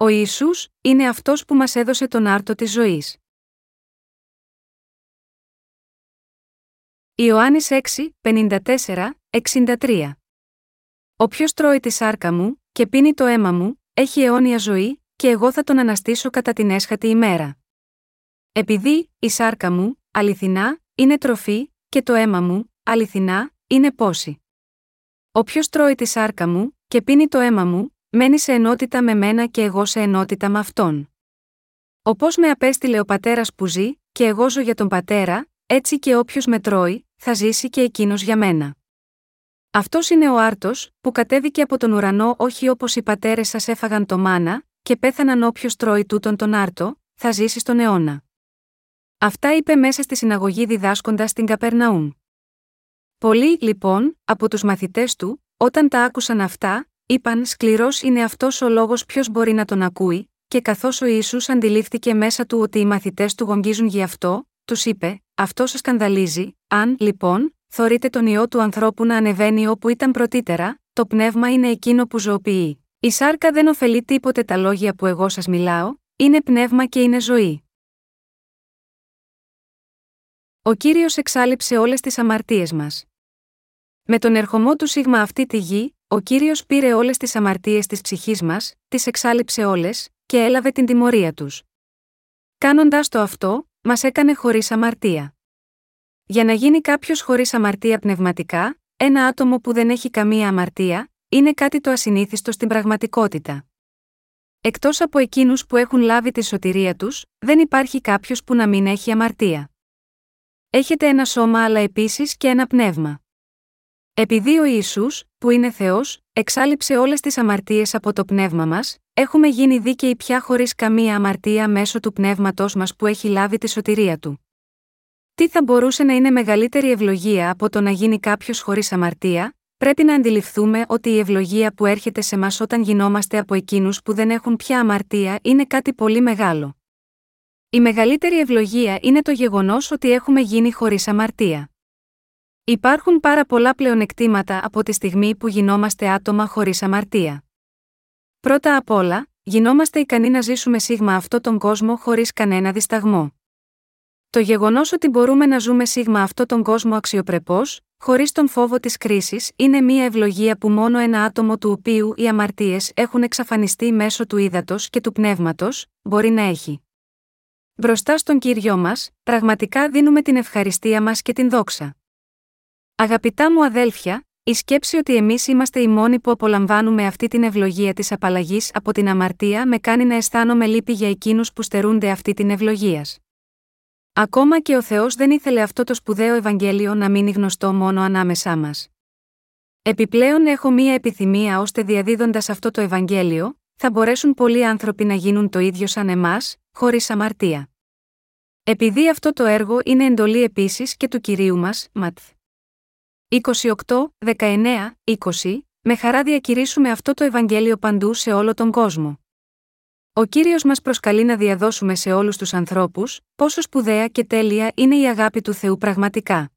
Ο Ιησούς είναι αυτός που μας έδωσε τον άρτο της ζωής. Ιωάννης 6, 54, 63 Όποιος τρώει τη σάρκα μου και πίνει το αίμα μου, έχει αιώνια ζωή και εγώ θα τον αναστήσω κατά την έσχατη ημέρα. Επειδή η σάρκα μου, αληθινά, είναι τροφή και το αίμα μου, αληθινά, είναι πόση. Όποιο τρώει τη σάρκα μου και πίνει το αίμα μου, μένει σε ενότητα με μένα και εγώ σε ενότητα με αυτόν. Όπω με απέστειλε ο πατέρας που ζει, και εγώ ζω για τον πατέρα, έτσι και όποιος με τρώει, θα ζήσει και εκείνος για μένα. Αυτός είναι ο άρτος, που κατέβηκε από τον ουρανό όχι όπως οι πατέρες σας έφαγαν το μάνα, και πέθαναν όποιος τρώει τούτον τον άρτο, θα ζήσει στον αιώνα. Αυτά είπε μέσα στη συναγωγή διδάσκοντας στην Καπερναούμ. Πολλοί, λοιπόν, από τους μαθητές του, όταν τα άκουσαν αυτά, είπαν σκληρός είναι αυτός ο λόγος ποιος μπορεί να τον ακούει, και καθώς ο Ιησούς αντιλήφθηκε μέσα του ότι οι μαθητές του γονγίζουν γι' αυτό, τους είπε: Αυτό σας σκανδαλίζει, αν, λοιπόν, θωρείτε τον ιό του ανθρώπου να ανεβαίνει όπου ήταν πρωτύτερα, το πνεύμα είναι εκείνο που ζωοποιεί. Η σάρκα δεν ωφελεί τίποτε τα λόγια που εγώ σας μιλάω, είναι πνεύμα και είναι ζωή. Ο Κύριος εξάλληψε όλες τις αμαρτίες μας. Με τον ερχομό του σίγμα αυτή τη γη, ο Κύριος πήρε όλες τις αμαρτίες της ψυχής μας, τις εξάλληψε όλες, και έλαβε την τιμωρία τους. Κάνοντας το αυτό, μας έκανε χωρίς αμαρτία. Για να γίνει κάποιος χωρίς αμαρτία πνευματικά, ένα άτομο που δεν έχει καμία αμαρτία, είναι κάτι το ασυνήθιστο στην πραγματικότητα. Εκτός από εκείνους που έχουν λάβει τη σωτηρία τους, δεν υπάρχει κάποιος που να μην έχει αμαρτία. Έχετε ένα σώμα αλλά επίσης και ένα πνεύμα. Επειδή ο Ιησούς, που είναι Θεός, εξάλληψε όλες τις αμαρτίες από το πνεύμα μας, έχουμε γίνει δίκαιοι πια χωρίς καμία αμαρτία μέσω του πνεύματό μας που έχει λάβει τη σωτηρία του. Τι θα μπορούσε να είναι μεγαλύτερη ευλογία από το να γίνει κάποιος χωρίς αμαρτία, πρέπει να αντιληφθούμε ότι η ευλογία που έρχεται σε μας όταν γινόμαστε από εκείνους που δεν έχουν πια αμαρτία είναι κάτι πολύ μεγάλο. Η μεγαλύτερη ευλογία είναι το γεγονός ότι έχουμε γίνει χωρίς αμαρτία. Υπάρχουν πάρα πολλά πλεονεκτήματα από τη στιγμή που γινόμαστε άτομα χωρίς αμαρτία. Πρώτα απ' όλα, γινόμαστε ικανοί να ζήσουμε σίγμα αυτό τον κόσμο χωρίς κανένα δισταγμό. Το γεγονός ότι μπορούμε να ζούμε σίγμα αυτό τον κόσμο αξιοπρεπώς, χωρίς τον φόβο της κρίσης, είναι μια ευλογία που μόνο ένα άτομο του οποίου οι αμαρτίες έχουν εξαφανιστεί μέσω του ύδατος και του πνεύματος, μπορεί να έχει. Μπροστά στον κύριο μας, πραγματικά δίνουμε την ευχαριστία μας και την δόξα. Αγαπητά μου αδέλφια, η σκέψη ότι εμείς είμαστε οι μόνοι που απολαμβάνουμε αυτή την ευλογία της απαλλαγής από την αμαρτία με κάνει να αισθάνομαι λύπη για εκείνους που στερούνται αυτή την ευλογίας. Ακόμα και ο Θεός δεν ήθελε αυτό το σπουδαίο Ευαγγέλιο να μείνει γνωστό μόνο ανάμεσά μας. Επιπλέον έχω μία επιθυμία ώστε διαδίδοντας αυτό το Ευαγγέλιο, θα μπορέσουν πολλοί άνθρωποι να γίνουν το ίδιο σαν εμάς, χωρίς αμαρτία. Επειδή αυτό το έργο είναι εντολή επίσης και του κυρίου μας, Ματθ. 28, 19, 20, με χαρά διακηρύσουμε αυτό το Ευαγγέλιο παντού σε όλο τον κόσμο. Ο κύριος μας προσκαλεί να διαδώσουμε σε όλους τους ανθρώπους, πόσο σπουδαία και τέλεια είναι η αγάπη του Θεού πραγματικά.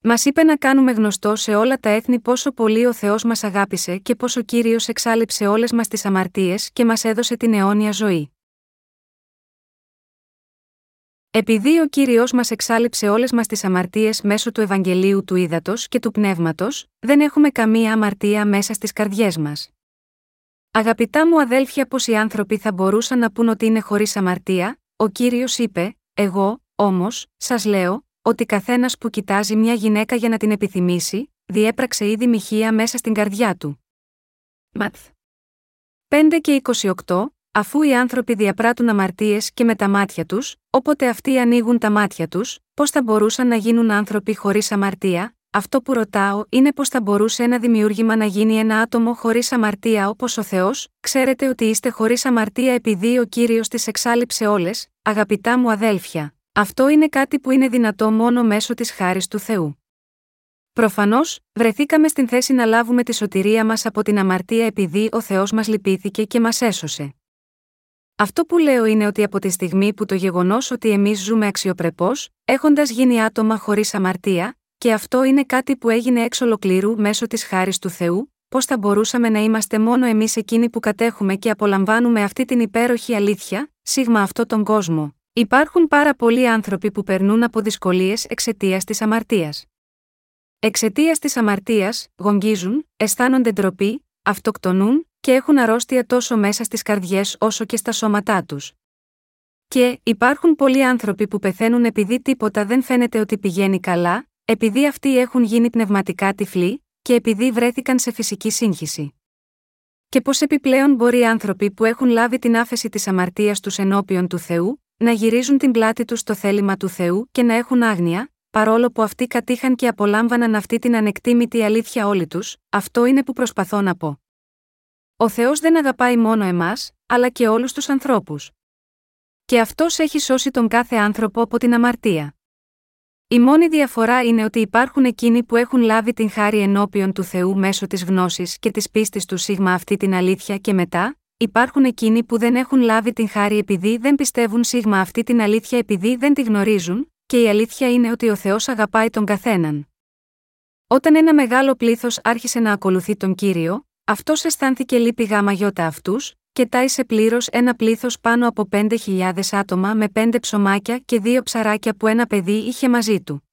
Μας είπε να κάνουμε γνωστό σε όλα τα έθνη πόσο πολύ ο Θεός μας αγάπησε και πόσο ο κύριος εξάλληψε όλες μας τις αμαρτίες και μας έδωσε την αιώνια ζωή. Επειδή ο κύριος μας εξάλληψε όλες μας τις αμαρτίες μέσω του Ευαγγελίου του Ήδατος και του Πνεύματος, δεν έχουμε καμία αμαρτία μέσα στις καρδιές μας. Αγαπητά μου αδέλφια, πω οι άνθρωποι θα μπορούσαν να πούν ότι είναι χωρίς αμαρτία, ο κύριος είπε: Εγώ, όμως, σας λέω, ότι καθένας που κοιτάζει μια γυναίκα για να την επιθυμήσει, διέπραξε ήδη μοιχεία μέσα στην καρδιά του. Ματθ. 5 και 28, αφού οι άνθρωποι διαπράττουν αμαρτίες και με τα μάτια τους, όποτε αυτοί ανοίγουν τα μάτια τους, πώς θα μπορούσαν να γίνουν άνθρωποι χωρίς αμαρτία, αυτό που ρωτάω είναι πώς θα μπορούσε ένα δημιούργημα να γίνει ένα άτομο χωρίς αμαρτία όπως ο Θεός, ξέρετε ότι είστε χωρίς αμαρτία επειδή ο κύριος τις εξάλληψε όλες, αγαπητά μου αδέλφια. Αυτό είναι κάτι που είναι δυνατό μόνο μέσω της χάρης του Θεού. Προφανώς, βρεθήκαμε στην θέση να λάβουμε τη σωτηρία μας από την αμαρτία επειδή ο Θεός μας λυπήθηκε και μας έσωσε. Αυτό που λέω είναι ότι από τη στιγμή που το γεγονός ότι εμείς ζούμε αξιοπρεπώς, έχοντας γίνει άτομα χωρίς αμαρτία, και αυτό είναι κάτι που έγινε εξ ολοκλήρου μέσω της χάρης του Θεού, πώς θα μπορούσαμε να είμαστε μόνο εμείς εκείνοι που κατέχουμε και απολαμβάνουμε αυτή την υπέροχη αλήθεια, σίγμα αυτό τον κόσμο. Υπάρχουν πάρα πολλοί άνθρωποι που περνούν από δυσκολίες εξαιτίας της αμαρτίας. Εξαιτίας της αμαρτίας, γονγίζουν, αισθάνονται ντροπή, αυτοκτονούν και έχουν αρρώστια τόσο μέσα στις καρδιές όσο και στα σώματά τους. Και υπάρχουν πολλοί άνθρωποι που πεθαίνουν επειδή τίποτα δεν φαίνεται ότι πηγαίνει καλά, επειδή αυτοί έχουν γίνει πνευματικά τυφλοί, και επειδή βρέθηκαν σε φυσική σύγχυση. Και πώς επιπλέον μπορεί άνθρωποι που έχουν λάβει την άφεση της αμαρτίας τους ενώπιον του Θεού, να γυρίζουν την πλάτη τους στο θέλημα του Θεού και να έχουν άγνοια, παρόλο που αυτοί κατήχαν και απολάμβαναν αυτή την ανεκτήμητη αλήθεια όλοι τους, αυτό είναι που προσπαθώ να πω. Ο Θεός δεν αγαπάει μόνο εμάς, αλλά και όλους τους ανθρώπους. Και αυτός έχει σώσει τον κάθε άνθρωπο από την αμαρτία. Η μόνη διαφορά είναι ότι υπάρχουν εκείνοι που έχουν λάβει την χάρη ενώπιον του Θεού μέσω της γνώσης και της πίστης του σίγμα αυτή την αλήθεια και μετά, υπάρχουν εκείνοι που δεν έχουν λάβει την χάρη επειδή δεν πιστεύουν σίγμα αυτή την αλήθεια επειδή δεν τη γνωρίζουν, και η αλήθεια είναι ότι ο Θεός αγαπάει τον καθέναν. Όταν ένα μεγάλο πλήθος άρχισε να ακολουθεί τον κύριο, αυτός αισθάνθηκε λύπη γάμα γιώτα αυτούς, και τάισε πλήρως ένα πλήθος πάνω από 5.000 άτομα με πέντε ψωμάκια και δύο ψαράκια που ένα παιδί είχε μαζί του.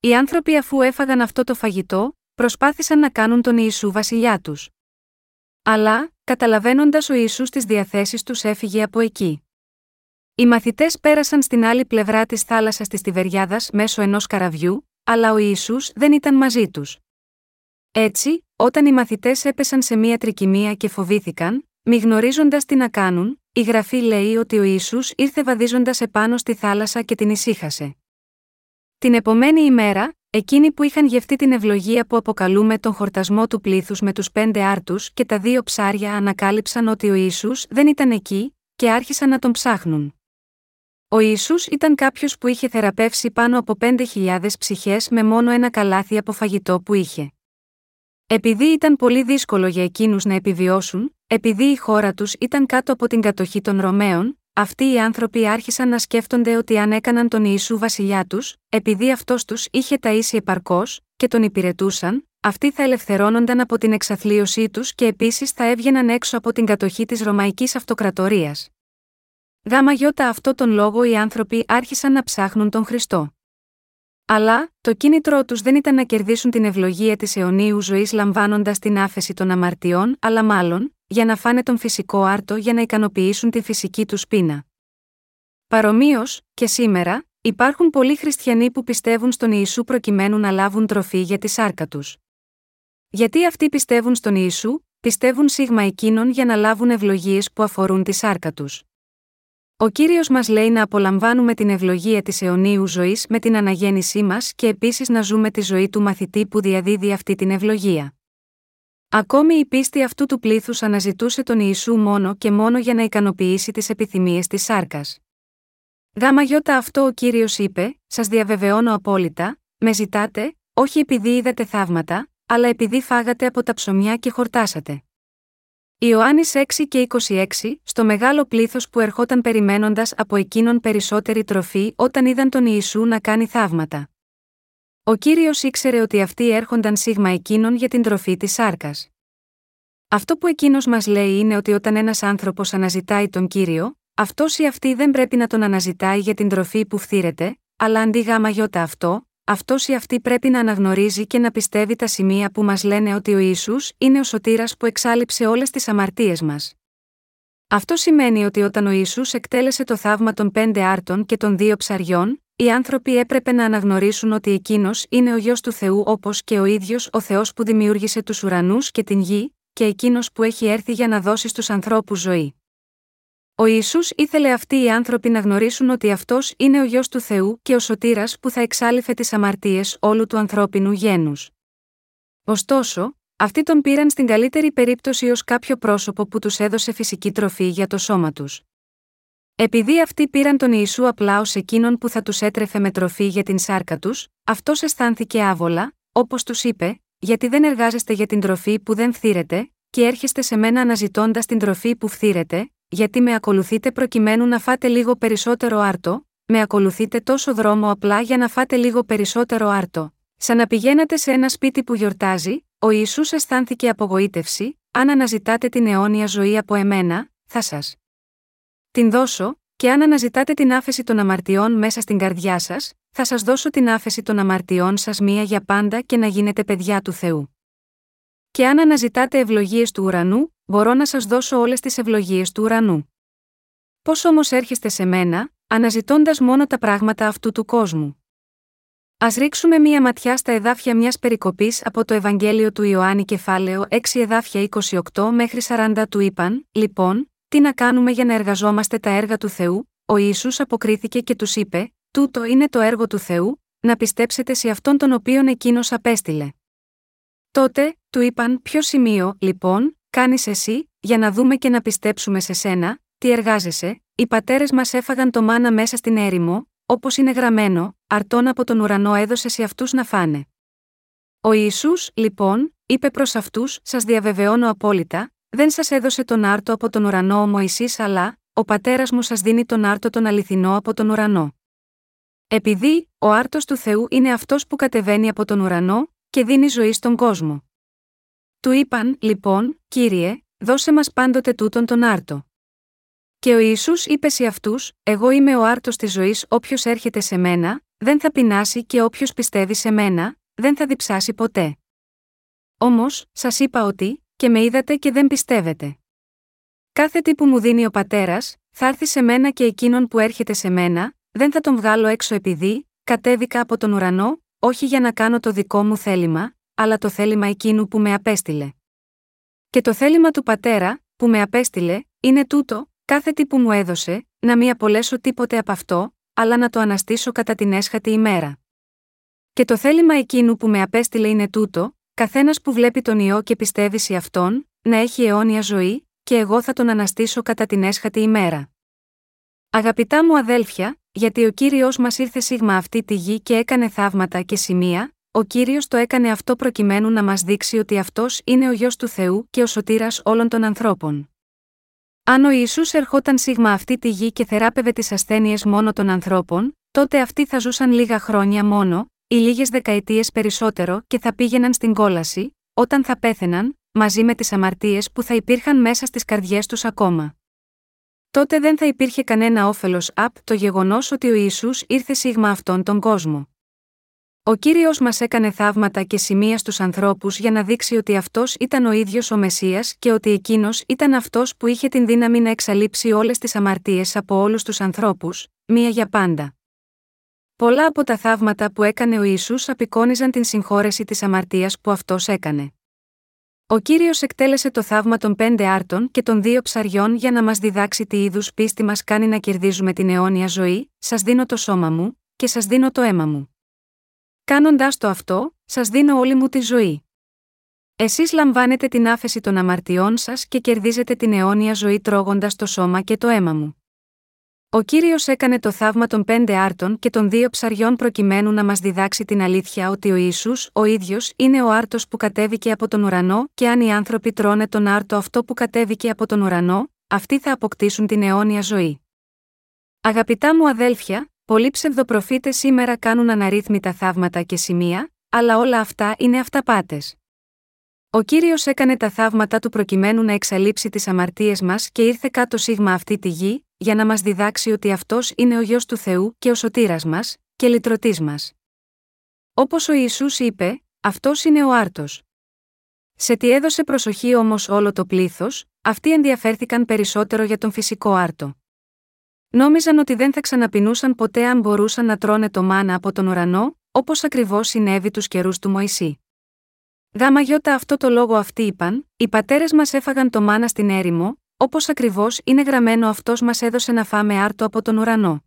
Οι άνθρωποι αφού έφαγαν αυτό το φαγητό, προσπάθησαν να κάνουν τον Ιησού βασιλιά τους. Αλλά, καταλαβαίνοντας ο Ιησούς τις διαθέσεις τους έφυγε από εκεί. Οι μαθητές πέρασαν στην άλλη πλευρά της θάλασσας της Τιβεριάδας μέσω ενός καραβιού, αλλά ο Ιησούς δεν ήταν μαζί τους. Έτσι, όταν οι μαθητές έπεσαν σε μία τρικυμία και φοβήθηκαν, μη γνωρίζοντας τι να κάνουν, η γραφή λέει ότι ο Ισού ήρθε βαδίζοντας επάνω στη θάλασσα και την ησύχασε. Την επομένη ημέρα, εκείνοι που είχαν γευτεί την ευλογία που αποκαλούμε τον χορτασμό του πλήθους με τους πέντε άρτους και τα δύο ψάρια ανακάλυψαν ότι ο Ισού δεν ήταν εκεί, και άρχισαν να τον ψάχνουν. Ο Ιησούς ήταν κάποιος που είχε θεραπεύσει πάνω από 5.000 ψυχές με μόνο ένα καλάθι από φαγητό που είχε. Επειδή ήταν πολύ δύσκολο για εκείνους να επιβιώσουν, επειδή η χώρα τους ήταν κάτω από την κατοχή των Ρωμαίων, αυτοί οι άνθρωποι άρχισαν να σκέφτονται ότι αν έκαναν τον Ιησού βασιλιά τους, επειδή αυτός τους είχε ταΐσει επαρκώς, και τον υπηρετούσαν, αυτοί θα ελευθερώνονταν από την εξαθλίωσή τους και επίσης θα έβγαιναν έξω από την κατοχή της Ρωμαϊκής Αυτοκρατορίας. Γάμα γιώτα αυτό τον λόγο οι άνθρωποι άρχισαν να ψάχνουν τον Χριστό. Αλλά, το κίνητρό τους δεν ήταν να κερδίσουν την ευλογία της αιωνίου ζωής λαμβάνοντας την άφεση των αμαρτιών, αλλά μάλλον, για να φάνε τον φυσικό άρτο για να ικανοποιήσουν τη φυσική τους πείνα. Παρομοίως, και σήμερα, υπάρχουν πολλοί χριστιανοί που πιστεύουν στον Ιησού προκειμένου να λάβουν τροφή για τη σάρκα τους. Γιατί αυτοί πιστεύουν στον Ιησού, πιστεύουν σίγμα εκείνων για να λάβουν ευλογίες που αφορούν τη σάρκα τους. Ο κύριος μας λέει να απολαμβάνουμε την ευλογία της αιωνίου ζωής με την αναγέννησή μας και επίσης να ζούμε τη ζωή του μαθητή που διαδίδει αυτή την ευλογία. Ακόμη η πίστη αυτού του πλήθους αναζητούσε τον Ιησού μόνο και μόνο για να ικανοποιήσει τις επιθυμίες της σάρκας. Γάμα γιώτα αυτό ο κύριος είπε: Σας διαβεβαιώνω απόλυτα, με ζητάτε, όχι επειδή είδατε θαύματα, αλλά επειδή φάγατε από τα ψωμιά και χορτάσατε. Ιωάννης 6 και 26, στο μεγάλο πλήθος που ερχόταν περιμένοντας από εκείνον περισσότερη τροφή όταν είδαν τον Ιησού να κάνει θαύματα. Ο κύριος ήξερε ότι αυτοί έρχονταν σίγμα εκείνον για την τροφή της σάρκας. Αυτό που εκείνος μας λέει είναι ότι όταν ένας άνθρωπος αναζητάει τον κύριο, αυτός ή αυτή δεν πρέπει να τον αναζητάει για την τροφή που φθήρεται, αλλά αντί γάμα γιώτα αυτό, αυτός ή αυτή πρέπει να αναγνωρίζει και να πιστεύει τα σημεία που μας λένε ότι ο ίσου είναι ο σωτήρας που εξάλληψε όλες τις αμαρτίες μας. Αυτό σημαίνει ότι όταν ο Ισού εκτέλεσε το θαύμα των πέντε άρτων και των δύο ψαριών, οι άνθρωποι έπρεπε να αναγνωρίσουν ότι εκείνος είναι ο γιο του Θεού όπως και ο ίδιος ο Θεός που δημιούργησε τους ουρανούς και την γη, και εκείνος που έχει έρθει για να δώσει στους ανθρώπους ζωή. Ο Ισού ήθελε αυτοί οι άνθρωποι να γνωρίσουν ότι αυτός είναι ο γιος του Θεού και ο σωτήρας που θα εξάλληφε τις αμαρτίες όλου του ανθρώπινου γένους. Ωστόσο, αυτοί τον πήραν στην καλύτερη περίπτωση ως κάποιο πρόσωπο που τους έδωσε φυσική τροφή για το σώμα τους. Επειδή αυτοί πήραν τον Ιησού απλά ως εκείνον που θα τους έτρεφε με τροφή για την σάρκα τους, αυτός αισθάνθηκε άβολα, όπως τους είπε, γιατί δεν εργάζεστε για την τροφή που δεν φθήρεται, και έρχεστε σε μένα αναζητώντας την τροφή που φθήρεται, γιατί με ακολουθείτε προκειμένου να φάτε λίγο περισσότερο άρτο, με ακολουθείτε τόσο δρόμο απλά για να φάτε λίγο περισσότερο άρτο. Σαν να πηγαίνατε σε ένα σπίτι που γιορτάζει, ο Ισού αισθάνθηκε απογοήτευση, αν αναζητάτε την αιώνια ζωή από εμένα, θα σας την δώσω, και αν αναζητάτε την άφεση των αμαρτιών μέσα στην καρδιά σας, θα σας δώσω την άφεση των αμαρτιών σας μία για πάντα και να γίνετε παιδιά του Θεού. Και αν αναζητάτε ευλογίες του ουρανού, μπορώ να σας δώσω όλες τις ευλογίες του ουρανού. Πώς όμως έρχεστε σε μένα, αναζητώντας μόνο τα πράγματα αυτού του κόσμου; Α ρίξουμε μία ματιά στα εδάφια μιας περικοπής από το Ευαγγέλιο του Ιωάννη κεφάλαιο 6 εδάφια 28 μέχρι 40 του είπαν, λοιπόν, τι να κάνουμε για να εργαζόμαστε τα έργα του Θεού, ο Ιησούς αποκρίθηκε και τους είπε: Τούτο είναι το έργο του Θεού, να πιστέψετε σε αυτόν τον οποίον εκείνος απέστειλε. Τότε, του είπαν: Ποιο σημείο, λοιπόν, κάνεις εσύ, για να δούμε και να πιστέψουμε σε σένα, τι εργάζεσαι, οι πατέρες μας έφαγαν το μάνα μέσα στην έρημο, όπως είναι γραμμένο, αρτών από τον ουρανό έδωσες σε αυτούς να φάνε. Ο Ιησούς, λοιπόν, είπε προς αυτούς: Σας διαβεβαιώνω απόλυτα, δεν σας έδωσε τον άρτο από τον ουρανό ο Μωυσής, αλλά, ο πατέρας μου σας δίνει τον άρτο τον αληθινό από τον ουρανό. Επειδή, ο άρτος του Θεού είναι αυτός που κατεβαίνει από τον ουρανό, και δίνει ζωή στον κόσμο. Του είπαν, λοιπόν, κύριε, δώσε μας πάντοτε τούτον τον άρτο. Και ο Ιησούς είπε σε αυτούς: Εγώ είμαι ο άρτος της ζωής, όποιος έρχεται σε μένα, δεν θα πεινάσει και όποιος πιστεύει σε μένα, δεν θα διψάσει ποτέ. Όμως, σας είπα ότι, και με είδατε και δεν πιστεύετε. Κάθε τι που μου δίνει ο πατέρας, θα έρθει σε μένα και εκείνον που έρχεται σε μένα, δεν θα τον βγάλω έξω επειδή, κατέβηκα από τον ουρανό, όχι για να κάνω το δικό μου θέλημα, αλλά το θέλημα εκείνου που με απέστειλε. Και το θέλημα του πατέρα, που με απέστειλε, είναι τούτο, κάθε τι που μου έδωσε, να μην απολέσω τίποτε από αυτό, αλλά να το αναστήσω κατά την έσχατη ημέρα. Και το θέλημα εκείνου που με απέστειλε είναι τούτο, καθένας που βλέπει τον ιό και πιστεύει σε αυτόν, να έχει αιώνια ζωή, και εγώ θα τον αναστήσω κατά την έσχατη ημέρα. Αγαπητά μου αδέλφια, γιατί ο κύριος μας ήρθε σίγμα αυτή τη γη και έκανε θαύματα και σημεία, ο κύριος το έκανε αυτό προκειμένου να μας δείξει ότι αυτός είναι ο γιος του Θεού και ο σωτήρας όλων των ανθρώπων. Αν ο Ισού ερχόταν σίγμα αυτή τη γη και θεράπευε τις ασθένειες μόνο των ανθρώπων, τότε αυτοί θα ζούσαν λίγα χρόνια μόνο, ή λίγες δεκαετίες περισσότερο και θα πήγαιναν στην κόλαση, όταν θα πέθαιναν, μαζί με τις αμαρτίες που θα υπήρχαν μέσα στις καρδιές τους ακόμα. Τότε δεν θα υπήρχε κανένα όφελος απ το γεγονός ότι ο Ισού ήρθε σίγμα αυτόν τον κόσμο. Ο κύριος μας έκανε θαύματα και σημεία στους ανθρώπους για να δείξει ότι αυτός ήταν ο ίδιος ο Μεσία και ότι εκείνος ήταν αυτός που είχε την δύναμη να εξαλείψει όλες τις αμαρτίες από όλους τους ανθρώπους, μία για πάντα. Πολλά από τα θαύματα που έκανε ο Ιησούς απεικόνιζαν την συγχώρεση της αμαρτίας που αυτός έκανε. Ο κύριος εκτέλεσε το θαύμα των πέντε άρτων και των δύο ψαριών για να μας διδάξει τι είδους πίστη μας κάνει να κερδίζουμε την αιώνια ζωή, σας δίνω το σώμα μου, και σας δίνω το αίμα μου. Κάνοντάς το αυτό, σας δίνω όλη μου τη ζωή. Εσείς λαμβάνετε την άφεση των αμαρτιών σας και κερδίζετε την αιώνια ζωή τρώγοντας το σώμα και το αίμα μου. Ο κύριος έκανε το θαύμα των πέντε άρτων και των δύο ψαριών προκειμένου να μας διδάξει την αλήθεια ότι ο Ιησούς, ο ίδιος, είναι ο άρτος που κατέβηκε από τον ουρανό, και αν οι άνθρωποι τρώνε τον άρτο αυτό που κατέβηκε από τον ουρανό, αυτοί θα αποκτήσουν την αιώνια ζωή. Αγαπητά μου αδέλφια, πολλοί ψευδοπροφήτες σήμερα κάνουν αναρρύθμιτα θαύματα και σημεία, αλλά όλα αυτά είναι αυταπάτες. Ο κύριος έκανε τα θαύματα του προκειμένου να εξαλείψει τις αμαρτίες μας και ήρθε κάτω σίγμα αυτή τη γη, για να μας διδάξει ότι αυτός είναι ο γιος του Θεού και ο σωτήρας μας, και λυτρωτής μας. Όπως ο Ιησούς είπε, αυτός είναι ο άρτος. Σε τι έδωσε προσοχή όμως όλο το πλήθος, αυτοί ενδιαφέρθηκαν περισσότερο για τον φυσικό άρτο. Νόμιζαν ότι δεν θα ξαναπεινούσαν ποτέ αν μπορούσαν να τρώνε το μάνα από τον ουρανό, όπως ακριβώς συνέβη τους καιρούς του Μωυσή. Γάμα γιώτα αυτό το λόγο αυτοί είπαν, οι πατέρες μας έφαγαν το μάνα στην έρημο, όπως ακριβώς είναι γραμμένο αυτός μας έδωσε να φάμε άρτο από τον ουρανό.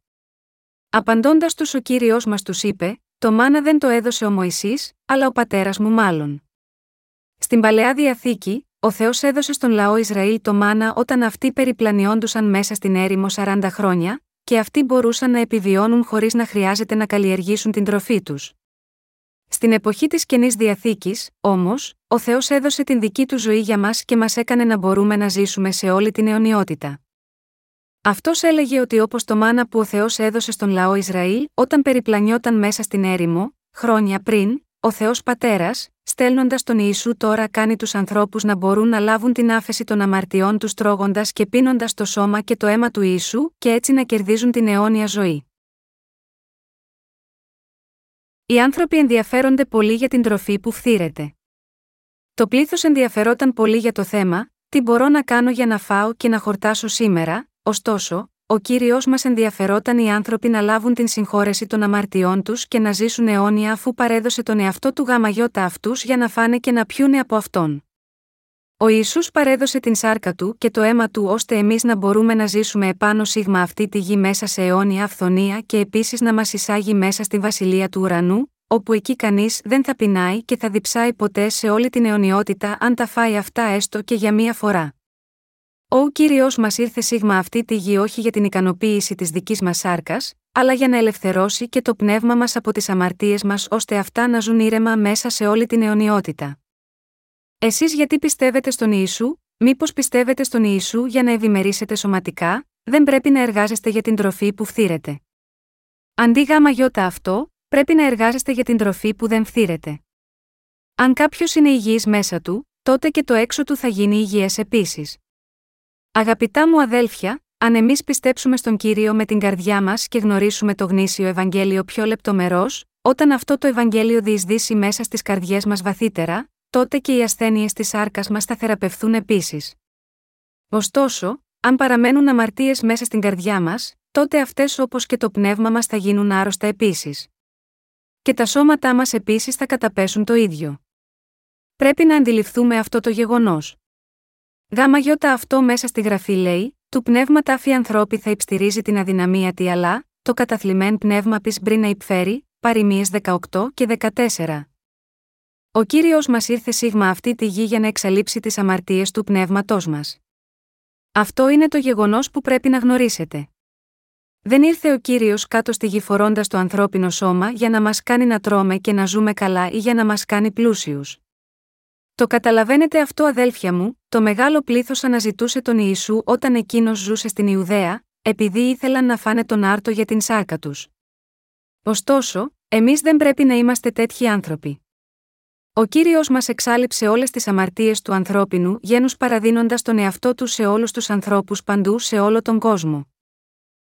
Απαντώντας τους ο κύριος μας τους είπε: Το μάνα δεν το έδωσε ο Μωυσής, αλλά ο πατέρας μου μάλλον. Στην παλαιά διαθήκη, ο Θεός έδωσε στον λαό Ισραήλ το μάνα όταν αυτοί περιπλανιόντουσαν μέσα στην έρημο 40 χρόνια, και αυτοί μπορούσαν να επιβιώνουν χωρίς να χρειάζεται να καλλιεργήσουν την τροφή τους. Στην εποχή της καινής διαθήκης, όμως, ο Θεός έδωσε την δική του ζωή για μας και μας έκανε να μπορούμε να ζήσουμε σε όλη την αιωνιότητα. Αυτός έλεγε ότι όπως το μάνα που ο Θεός έδωσε στον λαό Ισραήλ όταν περιπλανιόταν μέσα στην έρημο, χρόνια πριν, ο Θεός Πατέρας, στέλνοντας τον Ιησού τώρα κάνει τους ανθρώπους να μπορούν να λάβουν την άφεση των αμαρτιών τους τρώγοντας και πίνοντας το σώμα και το αίμα του Ιησού και έτσι να κερδίζουν την αιώνια ζωή. Οι άνθρωποι ενδιαφέρονται πολύ για την τροφή που φθήρεται. Το πλήθος ενδιαφερόταν πολύ για το θέμα, τι μπορώ να κάνω για να φάω και να χορτάσω σήμερα, ωστόσο, ο κύριος μας ενδιαφερόταν οι άνθρωποι να λάβουν την συγχώρεση των αμαρτιών τους και να ζήσουν αιώνια αφού παρέδωσε τον εαυτό του γαμαγιώτα αυτού για να φάνε και να πιούνε από αυτόν. Ο Ιησούς παρέδωσε την σάρκα του και το αίμα του ώστε εμείς να μπορούμε να ζήσουμε επάνω σίγμα αυτή τη γη μέσα σε αιώνια αυθονία και επίσης να μας εισάγει μέσα στη βασιλεία του ουρανού, όπου εκεί κανείς δεν θα πεινάει και θα διψάει ποτέ σε όλη την αιωνιότητα αν τα φάει αυτά έστω και για μία φορά. Ο κύριος μας ήρθε σίγμα αυτή τη γη όχι για την ικανοποίηση της δικής μας σάρκας, αλλά για να ελευθερώσει και το πνεύμα μας από τις αμαρτίες μας ώστε αυτά να ζουν ήρεμα μέσα σε όλη την αιωνιότητα. Εσείς γιατί πιστεύετε στον Ιησού, μήπως πιστεύετε στον Ιησού για να ευημερήσετε σωματικά, δεν πρέπει να εργάζεστε για την τροφή που φθήρετε. Αντί γάμα γιώτα αυτό, πρέπει να εργάζεστε για την τροφή που δεν φθήρεται. Αν κάποιος είναι υγιής μέσα του, τότε και το έξω του θα γίνει υγιές επίσης. Αγαπητά μου αδέλφια, αν εμείς πιστέψουμε στον κύριο με την καρδιά μας και γνωρίσουμε το γνήσιο Ευαγγέλιο πιο λεπτομερό, όταν αυτό το Ευαγγέλιο διεισδύσει μέσα στις καρδιές μας βαθύτερα, τότε και οι ασθένειες της άρκα μας θα θεραπευθούν επίσης. Ωστόσο, αν παραμένουν αμαρτίες μέσα στην καρδιά μας, τότε αυτές όπως και το πνεύμα μας θα γίνουν άρρωστα επίσης. Και τα σώματά μας επίσης θα καταπέσουν το ίδιο. Πρέπει να αντιληφθούμε αυτό το γεγονός. Γάμα γιώτα αυτό μέσα στη γραφή λέει, του πνεύμα τάφη ανθρώπη θα υψτηρίζει την αδυναμία τη αλλά, το καταθλιμέν πνεύμα πι μπρι να υπφέρει, παροιμίε 18 και 14. Ο κύριος μας ήρθε σίγμα αυτή τη γη για να εξαλείψει τις αμαρτίες του πνεύματός μας. Αυτό είναι το γεγονός που πρέπει να γνωρίσετε. Δεν ήρθε ο κύριος κάτω στη γη φορώντας το ανθρώπινο σώμα για να μας κάνει να τρώμε και να ζούμε καλά ή για να μας κάνει πλούσιους. Το καταλαβαίνετε αυτό, αδέλφια μου, το μεγάλο πλήθος αναζητούσε τον Ιησού όταν εκείνος ζούσε στην Ιουδαία, επειδή ήθελαν να φάνε τον άρτο για την σάρκα τους. Ωστόσο, εμείς δεν πρέπει να είμαστε τέτοιοι άνθρωποι. Ο κύριος μας εξάλληψε όλες τις αμαρτίες του ανθρώπινου γένους παραδίνοντας τον εαυτό του σε όλους τους ανθρώπους παντού σε όλο τον κόσμο.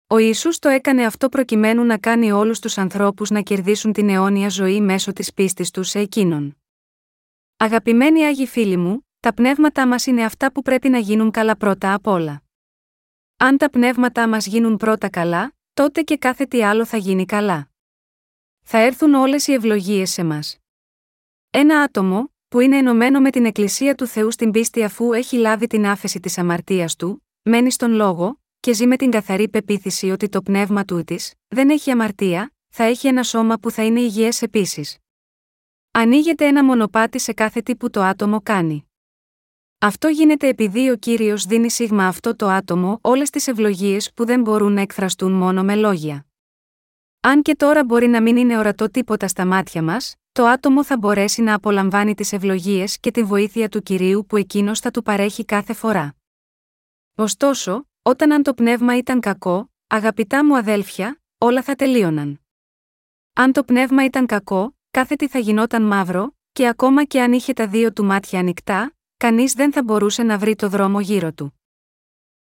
Ο Ισού το έκανε αυτό προκειμένου να κάνει όλους τους ανθρώπους να κερδίσουν την αιώνια ζωή μέσω της πίστης τους σε εκείνον. Αγαπημένοι Άγιοι φίλοι μου, τα πνεύματά μας είναι αυτά που πρέπει να γίνουν καλά πρώτα απ' όλα. Αν τα πνεύματά μας γίνουν πρώτα καλά, τότε και κάθε τι άλλο θα γίνει καλά. Θα έρθουν όλες οι ευλογίες σε μας. Ένα άτομο, που είναι ενωμένο με την Εκκλησία του Θεού στην πίστη αφού έχει λάβει την άφεση της αμαρτίας του, μένει στον λόγο, και ζει με την καθαρή πεποίθηση ότι το πνεύμα του της δεν έχει αμαρτία, θα έχει ένα σώμα που θα είναι υγιές επίσης. Ανοίγεται ένα μονοπάτι σε κάθε τι που το άτομο κάνει. Αυτό γίνεται επειδή ο κύριος δίνει σίγμα αυτό το άτομο όλες τις ευλογίες που δεν μπορούν να εκφραστούν μόνο με λόγια. Αν και τώρα μπορεί να μην είναι ορατό τίποτα στα μάτια μας, το άτομο θα μπορέσει να απολαμβάνει τις ευλογίες και τη βοήθεια του κυρίου που εκείνος θα του παρέχει κάθε φορά. Ωστόσο, όταν αν το πνεύμα ήταν κακό, αγαπητά μου αδέλφια, όλα θα τελείωναν. Αν το πνεύμα ήταν κακό, κάθε τι θα γινόταν μαύρο, και ακόμα και αν είχε τα δύο του μάτια ανοιχτά, κανείς δεν θα μπορούσε να βρει το δρόμο γύρω του.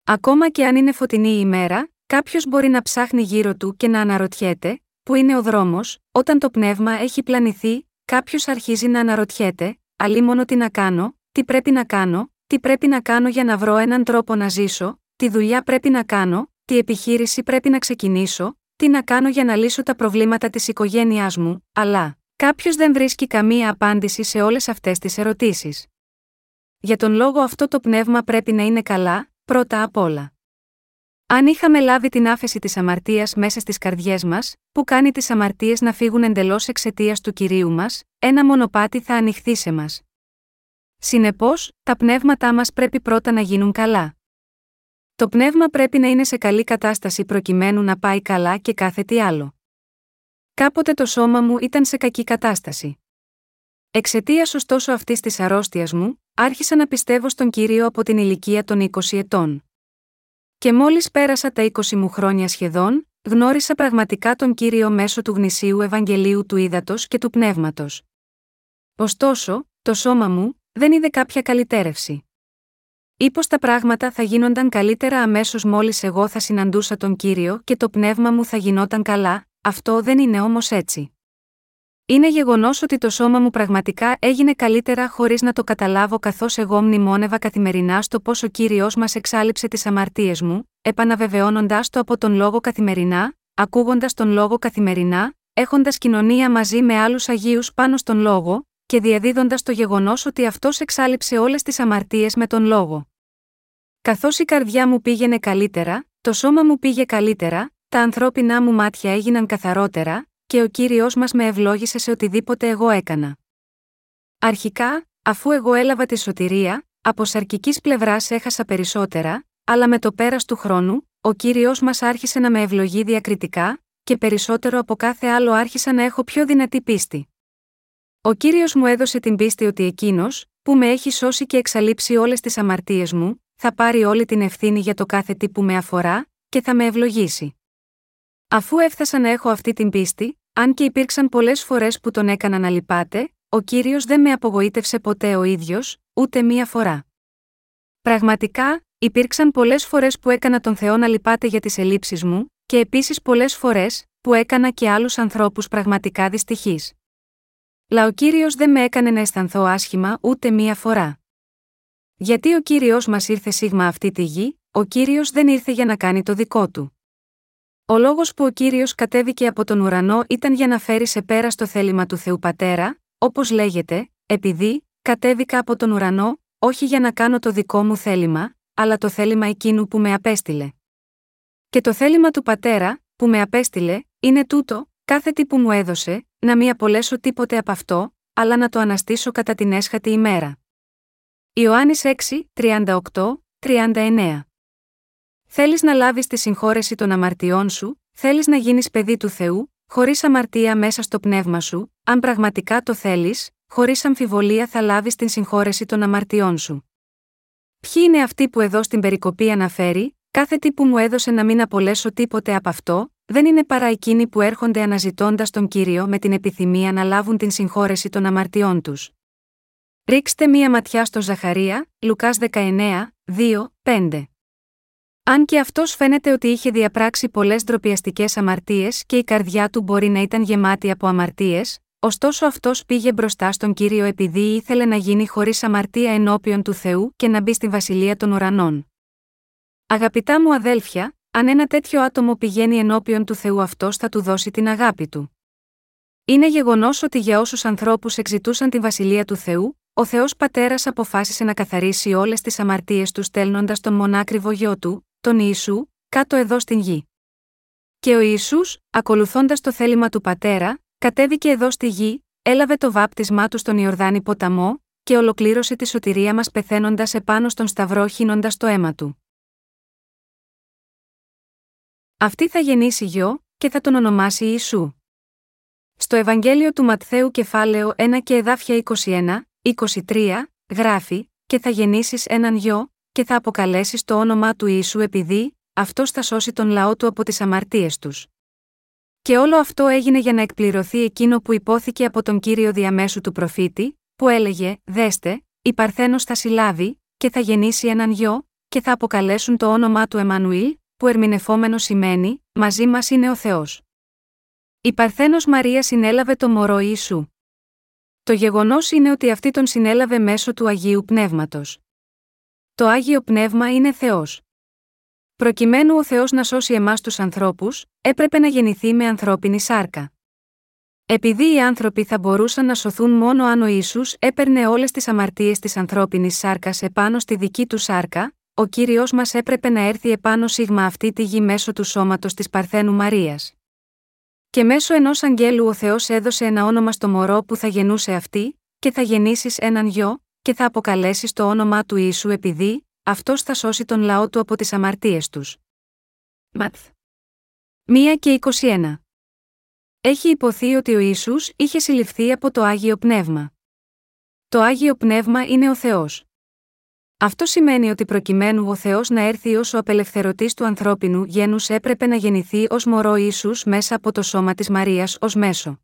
Ακόμα και αν είναι φωτεινή η ημέρα, κάποιος μπορεί να ψάχνει γύρω του και να αναρωτιέται, Πού είναι ο δρόμος, όταν το πνεύμα έχει πλανηθεί, κάποιος αρχίζει να αναρωτιέται, μόνο τι να κάνω, τι πρέπει να κάνω, τι πρέπει να κάνω για να βρω έναν τρόπο να ζήσω, τι δουλειά πρέπει να κάνω, τι επιχείρηση πρέπει να ξεκινήσω, τι να κάνω για να λύσω τα προβλήματα της οικογένειάς μου, αλλά κάποιος δεν βρίσκει καμία απάντηση σε όλες αυτές τις ερωτήσεις. Για τον λόγο αυτό το πνεύμα πρέπει να είναι καλά, πρώτα απ' όλα. Αν είχαμε λάβει την άφεση της αμαρτίας μέσα στις καρδιές μας, που κάνει τις αμαρτίες να φύγουν εντελώς εξαιτίας του κυρίου μας, ένα μονοπάτι θα ανοιχθεί σε μας. Συνεπώς, τα πνεύματά μας πρέπει πρώτα να γίνουν καλά. Το πνεύμα πρέπει να είναι σε καλή κατάσταση προκειμένου να πάει καλά και κάθε τι άλλο. Κάποτε το σώμα μου ήταν σε κακή κατάσταση. Εξαιτίας ωστόσο αυτής της αρρώστιας μου, άρχισα να πιστεύω στον κύριο από την ηλικία των 20 ετών. Και μόλις πέρασα τα 20 μου χρόνια σχεδόν, γνώρισα πραγματικά τον κύριο μέσω του γνησίου Ευαγγελίου του Ήδατος και του Πνεύματος. Ωστόσο, το σώμα μου δεν είδε κάποια καλυτέρευση. Ή πω τα πράγματα θα γίνονταν καλύτερα αμέσως μόλις εγώ θα συναντούσα τον κύριο και το πνεύμα μου θα γινόταν καλά, αυτό δεν είναι όμως έτσι. Είναι γεγονός ότι το σώμα μου πραγματικά έγινε καλύτερα χωρίς να το καταλάβω καθώς εγώ μνημόνευα καθημερινά στο πώς ο κύριος μας εξάλληψε τις αμαρτίες μου, επαναβεβαιώνοντα το από τον λόγο καθημερινά, ακούγοντας τον λόγο καθημερινά, έχοντας κοινωνία μαζί με άλλους Αγίους πάνω στον λόγο, και διαδίδοντας το γεγονός ότι αυτός εξάλληψε όλες τις αμαρτίες με τον λόγο. Καθώς η καρδιά μου πήγαινε καλύτερα, το σώμα μου πήγε καλύτερα, τα ανθρώπινά μου μάτια έγιναν καθαρότερα, και ο κύριος μας με ευλόγησε σε οτιδήποτε εγώ έκανα. Αρχικά, αφού εγώ έλαβα τη σωτηρία, από σαρκικής πλευράς έχασα περισσότερα, αλλά με το πέρας του χρόνου, ο κύριος μας άρχισε να με ευλογεί διακριτικά, και περισσότερο από κάθε άλλο άρχισα να έχω πιο δυνατή πίστη. Ο κύριος μου έδωσε την πίστη ότι εκείνος, που με έχει σώσει και εξαλείψει όλες τις αμαρτίες μου, θα πάρει όλη την ευθύνη για το κάθε τι που με αφορά, και θα με ευλογήσει. Αφού έφτασα να έχω αυτή την πίστη, αν και υπήρξαν πολλές φορές που τον έκανα να λυπάται, ο κύριος δεν με απογοήτευσε ποτέ ο ίδιος, ούτε μία φορά. Πραγματικά, υπήρξαν πολλές φορές που έκανα τον Θεό να λυπάται για τις ελλείψεις μου, και επίσης πολλές φορές, που έκανα και άλλους ανθρώπους πραγματικά δυστυχείς. Λα ο κύριος δεν με έκανε να αισθανθώ άσχημα ούτε μία φορά. Γιατί ο κύριος μας ήρθε σίγμα αυτή τη γη, ο κύριος δεν ήρθε για να κάνει το δικό του. Ο λόγος που ο κύριος κατέβηκε από τον ουρανό ήταν για να φέρει σε πέρα στο θέλημα του Θεού Πατέρα, όπως λέγεται, επειδή, κατέβηκα από τον ουρανό, όχι για να κάνω το δικό μου θέλημα, αλλά το θέλημα εκείνου που με απέστειλε. Και το θέλημα του Πατέρα, που με απέστειλε, είναι τούτο, κάθε τι που μου έδωσε, να μην απολέσω τίποτε από αυτό, αλλά να το αναστήσω κατά την έσχατη ημέρα. Ιωάννης 6, 38, 39 Θέλεις να λάβεις τη συγχώρεση των αμαρτιών σου, θέλεις να γίνεις παιδί του Θεού, χωρίς αμαρτία μέσα στο πνεύμα σου, αν πραγματικά το θέλεις, χωρίς αμφιβολία θα λάβεις την συγχώρεση των αμαρτιών σου. Ποιοι είναι αυτοί που εδώ στην περικοπή αναφέρει, κάθε τι που μου έδωσε να μην απολέσω τίποτε από αυτό, δεν είναι παρά εκείνοι που έρχονται αναζητώντας τον κύριο με την επιθυμία να λάβουν την συγχώρεση των αμαρτιών τους. Ρίξτε μία ματιά στο Ζαχαρία, Λουκάς 19, 2, 5. Αν και αυτός φαίνεται ότι είχε διαπράξει πολλές ντροπιαστικές αμαρτίες και η καρδιά του μπορεί να ήταν γεμάτη από αμαρτίες, ωστόσο αυτός πήγε μπροστά στον κύριο επειδή ήθελε να γίνει χωρίς αμαρτία ενώπιον του Θεού και να μπει στη βασιλεία των ουρανών. Αγαπητά μου αδέλφια, αν ένα τέτοιο άτομο πηγαίνει ενώπιον του Θεού αυτός θα του δώσει την αγάπη του. Είναι γεγονός ότι για όσους ανθρώπους εξητούσαν τη βασιλεία του Θεού, ο Θεός Πατέρας αποφάσισε να καθαρίσει όλες τις αμαρτίες τους στέλνοντας τον μονάκριβο γιο του, τον Ιησού, κάτω εδώ στην γη. Και ο Ιησούς, ακολουθώντας το θέλημα του Πατέρα, κατέβηκε εδώ στη γη, έλαβε το βάπτισμά του στον Ιορδάνη ποταμό, και ολοκλήρωσε τη σωτηρία μας πεθαίνοντας επάνω στον Σταυρό χύνοντας το αίμα του. Αυτή θα γεννήσει γιο, και θα τον ονομάσει Ιησού. Στο Ευαγγέλιο του Ματθαίου κεφάλαιο 1 και εδάφια 21, 23, γράφει «Και θα γεννήσεις έναν γιο, και θα αποκαλέσεις το όνομά του Ιησού επειδή, αυτός θα σώσει τον λαό του από τις αμαρτίες τους. Και όλο αυτό έγινε για να εκπληρωθεί εκείνο που υπόθηκε από τον κύριο διαμέσου του προφήτη, που έλεγε: Δέστε, η Παρθένος θα συλλάβει, και θα γεννήσει έναν γιο, και θα αποκαλέσουν το όνομά του Εμμανουήλ, που ερμηνευόμενος σημαίνει: Μαζί μας είναι ο Θεός. Η Παρθένος Μαρία συνέλαβε το μωρό Ιησού. Το γεγονός είναι ότι αυτή τον συνέλαβε μέσω του Αγίου Πνεύματος. Το Άγιο Πνεύμα είναι Θεός. Προκειμένου ο Θεός να σώσει εμάς τους ανθρώπους, έπρεπε να γεννηθεί με ανθρώπινη σάρκα. Επειδή οι άνθρωποι θα μπορούσαν να σωθούν μόνο αν ο Ιησούς έπαιρνε όλες τις αμαρτίες της ανθρώπινης σάρκας επάνω στη δική του σάρκα, ο κύριος μας έπρεπε να έρθει επάνω σίγμα αυτή τη γη μέσω του σώματος της Παρθένου Μαρίας. Και μέσω ενός αγγέλου ο Θεός έδωσε ένα όνομα στο μωρό που θα γεννούσε αυτή, και θα γεννήσεις έναν γιο, και θα αποκαλέσεις το όνομά του Ιησού επειδή, αυτός θα σώσει τον λαό του από τις αμαρτίες τους. Ματθ. 1 και 21. Έχει υποθεί ότι ο Ιησούς είχε συλληφθεί από το Άγιο Πνεύμα. Το Άγιο Πνεύμα είναι ο Θεός. Αυτό σημαίνει ότι προκειμένου ο Θεός να έρθει ως ο απελευθερωτής του ανθρώπινου γένους έπρεπε να γεννηθεί ως μωρό Ιησούς μέσα από το σώμα της Μαρίας ως μέσο.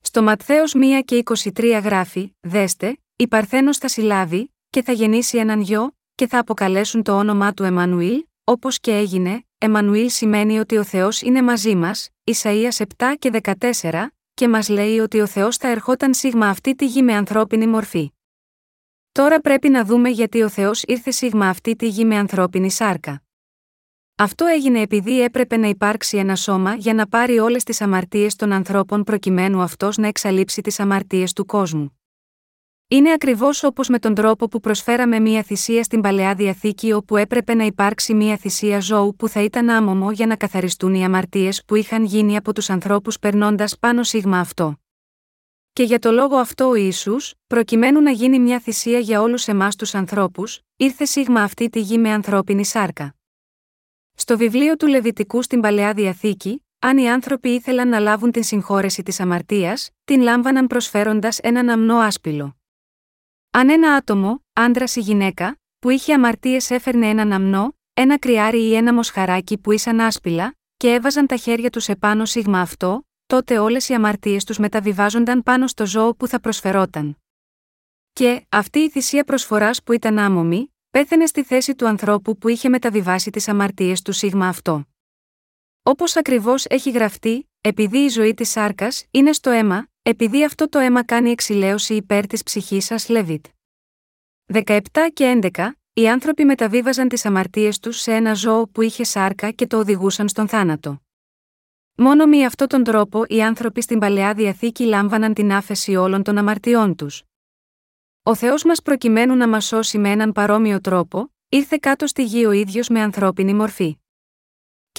Στο Ματθαίος 1 και 23 γράφει: Δέστε, η Παρθένος θα συλλάβει, και θα γεννήσει έναν γιο, και θα αποκαλέσουν το όνομά του Εμμανουήλ, όπως και έγινε, Εμμανουήλ σημαίνει ότι ο Θεός είναι μαζί μας, Ισαΐας 7 και 14, και μας λέει ότι ο Θεός θα ερχόταν σίγμα αυτή τη γη με ανθρώπινη μορφή. Τώρα πρέπει να δούμε γιατί ο Θεός ήρθε σίγμα αυτή τη γη με ανθρώπινη σάρκα. Αυτό έγινε επειδή έπρεπε να υπάρξει ένα σώμα για να πάρει όλες τις αμαρτίες των ανθρώπων προκειμένου αυτός να εξαλείψει τις αμαρτίες του κόσμου. Είναι ακριβώς όπως με τον τρόπο που προσφέραμε μία θυσία στην παλαιά διαθήκη όπου έπρεπε να υπάρξει μία θυσία ζώου που θα ήταν άμομο για να καθαριστούν οι αμαρτίες που είχαν γίνει από τους ανθρώπους περνώντας πάνω σίγμα αυτό. Και για το λόγο αυτό ο Ιησούς, προκειμένου να γίνει μια θυσία για όλους εμάς τους ανθρώπους, ήρθε σίγμα αυτή τη γη με ανθρώπινη σάρκα. Στο βιβλίο του Λεβιτικού στην παλαιά διαθήκη, αν οι άνθρωποι ήθελαν να λάβουν την συγχώρεση της αμαρτίας, την λάμβαναν προσφέροντας έναν αμνό άσπυλο. Αν ένα άτομο, άντρας ή γυναίκα, που είχε αμαρτίες έφερνε έναν αμνό, ένα κρυάρι ή ένα μοσχαράκι που ήσαν άσπυλα, και έβαζαν τα χέρια τους επάνω σίγμα αυτό, τότε όλες οι αμαρτίες τους μεταβιβάζονταν πάνω στο ζώο που θα προσφερόταν. Και, αυτή η θυσία προσφοράς που ήταν άμομη, πέθαινε στη θέση του ανθρώπου που είχε μεταβιβάσει τις αμαρτίες του σίγμα αυτό. Όπως ακριβώς έχει γραφτεί, επειδή η ζωή της σάρκας είναι στο αίμα, επειδή αυτό το αίμα κάνει εξηλαίωση υπέρ της ψυχής σας Λεβίτ. 17 και 11 Οι άνθρωποι μεταβίβαζαν τις αμαρτίες τους σε ένα ζώο που είχε σάρκα και το οδηγούσαν στον θάνατο. Μόνο με αυτόν τον τρόπο οι άνθρωποι στην παλαιά διαθήκη λάμβαναν την άφεση όλων των αμαρτιών τους. Ο Θεός μας προκειμένου να μας σώσει με έναν παρόμοιο τρόπο, ήρθε κάτω στη γη ο ίδιος με ανθρώπινη μορφή.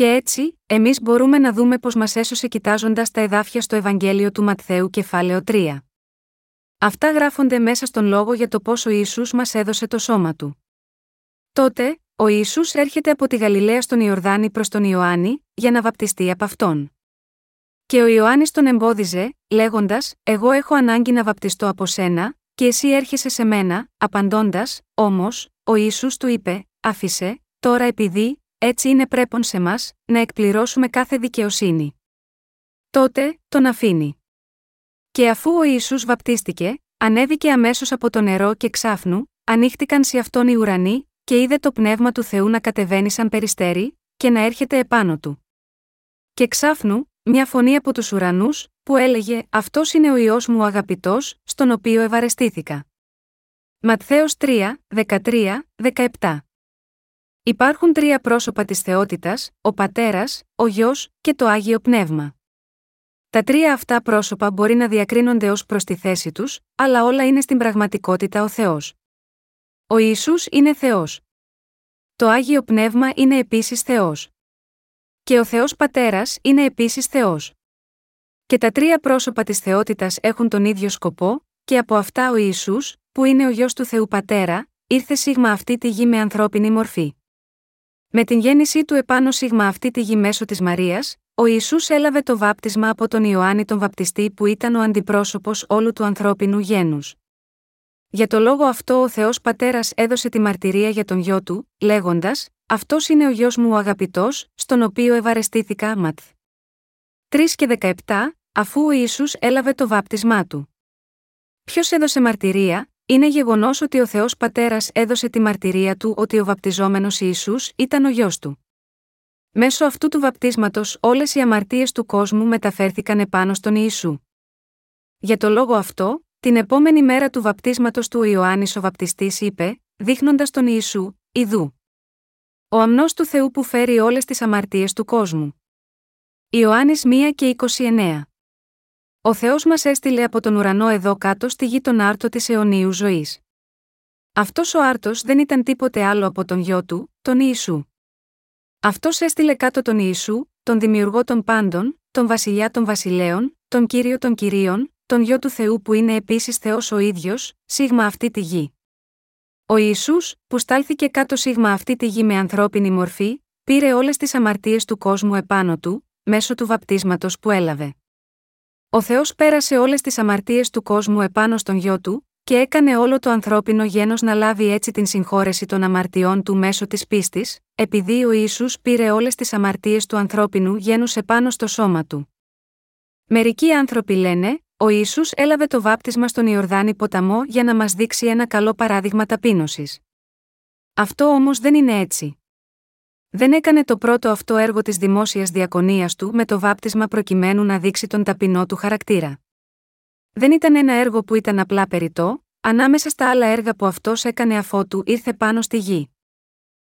Και έτσι, εμείς μπορούμε να δούμε πώς μας έσωσε κοιτάζοντας τα εδάφια στο Ευαγγέλιο του Ματθαίου κεφάλαιο 3. Αυτά γράφονται μέσα στον λόγο για το πόσο Ιησούς μας έδωσε το σώμα του. Τότε, ο Ιησούς έρχεται από τη Γαλιλαία στον Ιορδάνη προς τον Ιωάννη, για να βαπτιστεί από αυτόν. Και ο Ιωάννης τον εμπόδιζε, λέγοντας: Εγώ έχω ανάγκη να βαπτιστώ από σένα, και εσύ έρχεσαι σε μένα, απαντώντας, όμως, ο Ιησούς του είπε: Άφησε, τώρα επειδή, έτσι είναι πρέπον σε μας, να εκπληρώσουμε κάθε δικαιοσύνη. Τότε, τον αφήνει. Και αφού ο Ιησούς βαπτίστηκε, ανέβηκε αμέσως από το νερό και ξάφνου, ανοίχτηκαν σε αυτόν οι ουρανοί, και είδε το πνεύμα του Θεού να κατεβαίνει σαν περιστέρι, και να έρχεται επάνω του. Και ξάφνου, μια φωνή από τους ουρανούς, που έλεγε: Αυτός είναι ο ιό μου ο αγαπητός, στον οποίο ευαρεστήθηκα. Ματθαίος 3, 13, 17 Υπάρχουν τρία πρόσωπα της θεότητας, ο Πατέρας, ο Γιος και το Άγιο Πνεύμα. Τα τρία αυτά πρόσωπα μπορεί να διακρίνονται ως προς τη θέση τους, αλλά όλα είναι στην πραγματικότητα ο Θεός. Ο Ιησούς είναι Θεός. Το Άγιο Πνεύμα είναι επίσης Θεός. Και ο Θεός Πατέρας είναι επίσης Θεός. Και τα τρία πρόσωπα της θεότητας έχουν τον ίδιο σκοπό, και από αυτά ο Ιησούς, που είναι ο Γιος του Θεού Πατέρα, ήρθε σίγμα αυτή τη γη με ανθρώπινη μορφή. Με την γέννησή του επάνω σίγμα αυτή τη γη μέσω της Μαρίας, ο Ιησούς έλαβε το βάπτισμα από τον Ιωάννη τον Βαπτιστή που ήταν ο αντιπρόσωπος όλου του ανθρώπινου γένους. Για το λόγο αυτό ο Θεός Πατέρας έδωσε τη μαρτυρία για τον γιο του, λέγοντας: Αυτός είναι ο γιος μου ο αγαπητός, στον οποίο ευαρεστήθηκα ματθ. 3 και 17, αφού ο Ισού έλαβε το βάπτισμά του. Ποιος έδωσε μαρτυρία, είναι γεγονός ότι ο Θεός Πατέρας έδωσε τη μαρτυρία του ότι ο βαπτιζόμενος Ισού ήταν ο γιος του. Μέσω αυτού του βαπτίσματος όλες οι αμαρτίες του κόσμου μεταφέρθηκαν επάνω στον Ιησού. Για το λόγο αυτό, την επόμενη μέρα του βαπτίσματος του Ιωάννης ο βαπτιστής είπε, δείχνοντας τον Ιησού, Ιδού. Ο αμνός του Θεού που φέρει όλες τις αμαρτίες του κόσμου. Ιωάννης 1 και 29. Ο Θεός μας έστειλε από τον ουρανό εδώ κάτω στη γη τον άρτο της αιωνίου ζωής. Αυτός ο άρτος δεν ήταν τίποτε άλλο από τον γιο του, τον Ιησού. Αυτός έστειλε κάτω τον Ιησού, τον δημιουργό των πάντων, τον βασιλιά των βασιλέων, τον κύριο των κυρίων, τον γιο του Θεού που είναι επίσης Θεός ο ίδιος, σίγμα αυτή τη γη. Ο Ιησούς, που στάλθηκε κάτω σίγμα αυτή τη γη με ανθρώπινη μορφή, πήρε όλες τις αμαρτίες του κόσμου επάνω του, μέσω του βαπτίσματος που έλαβε. Ο Θεός πέρασε όλες τις αμαρτίες του κόσμου επάνω στον γιο του, και έκανε όλο το ανθρώπινο γένος να λάβει έτσι την συγχώρεση των αμαρτιών του μέσω της πίστης, επειδή ο ίσου πήρε όλες τις αμαρτίες του ανθρώπινου γένους επάνω στο σώμα του. Μερικοί άνθρωποι λένε ο Ισού έλαβε το βάπτισμα στον Ιορδάνη ποταμό για να μας δείξει ένα καλό παράδειγμα ταπείνωσης. Αυτό όμως δεν είναι έτσι. Δεν έκανε το πρώτο αυτό έργο της δημόσιας διακονίας του με το βάπτισμα προκειμένου να δείξει τον ταπεινό του χαρακτήρα. Δεν ήταν ένα έργο που ήταν απλά περιττό, ανάμεσα στα άλλα έργα που αυτός έκανε αφότου ήρθε πάνω στη γη.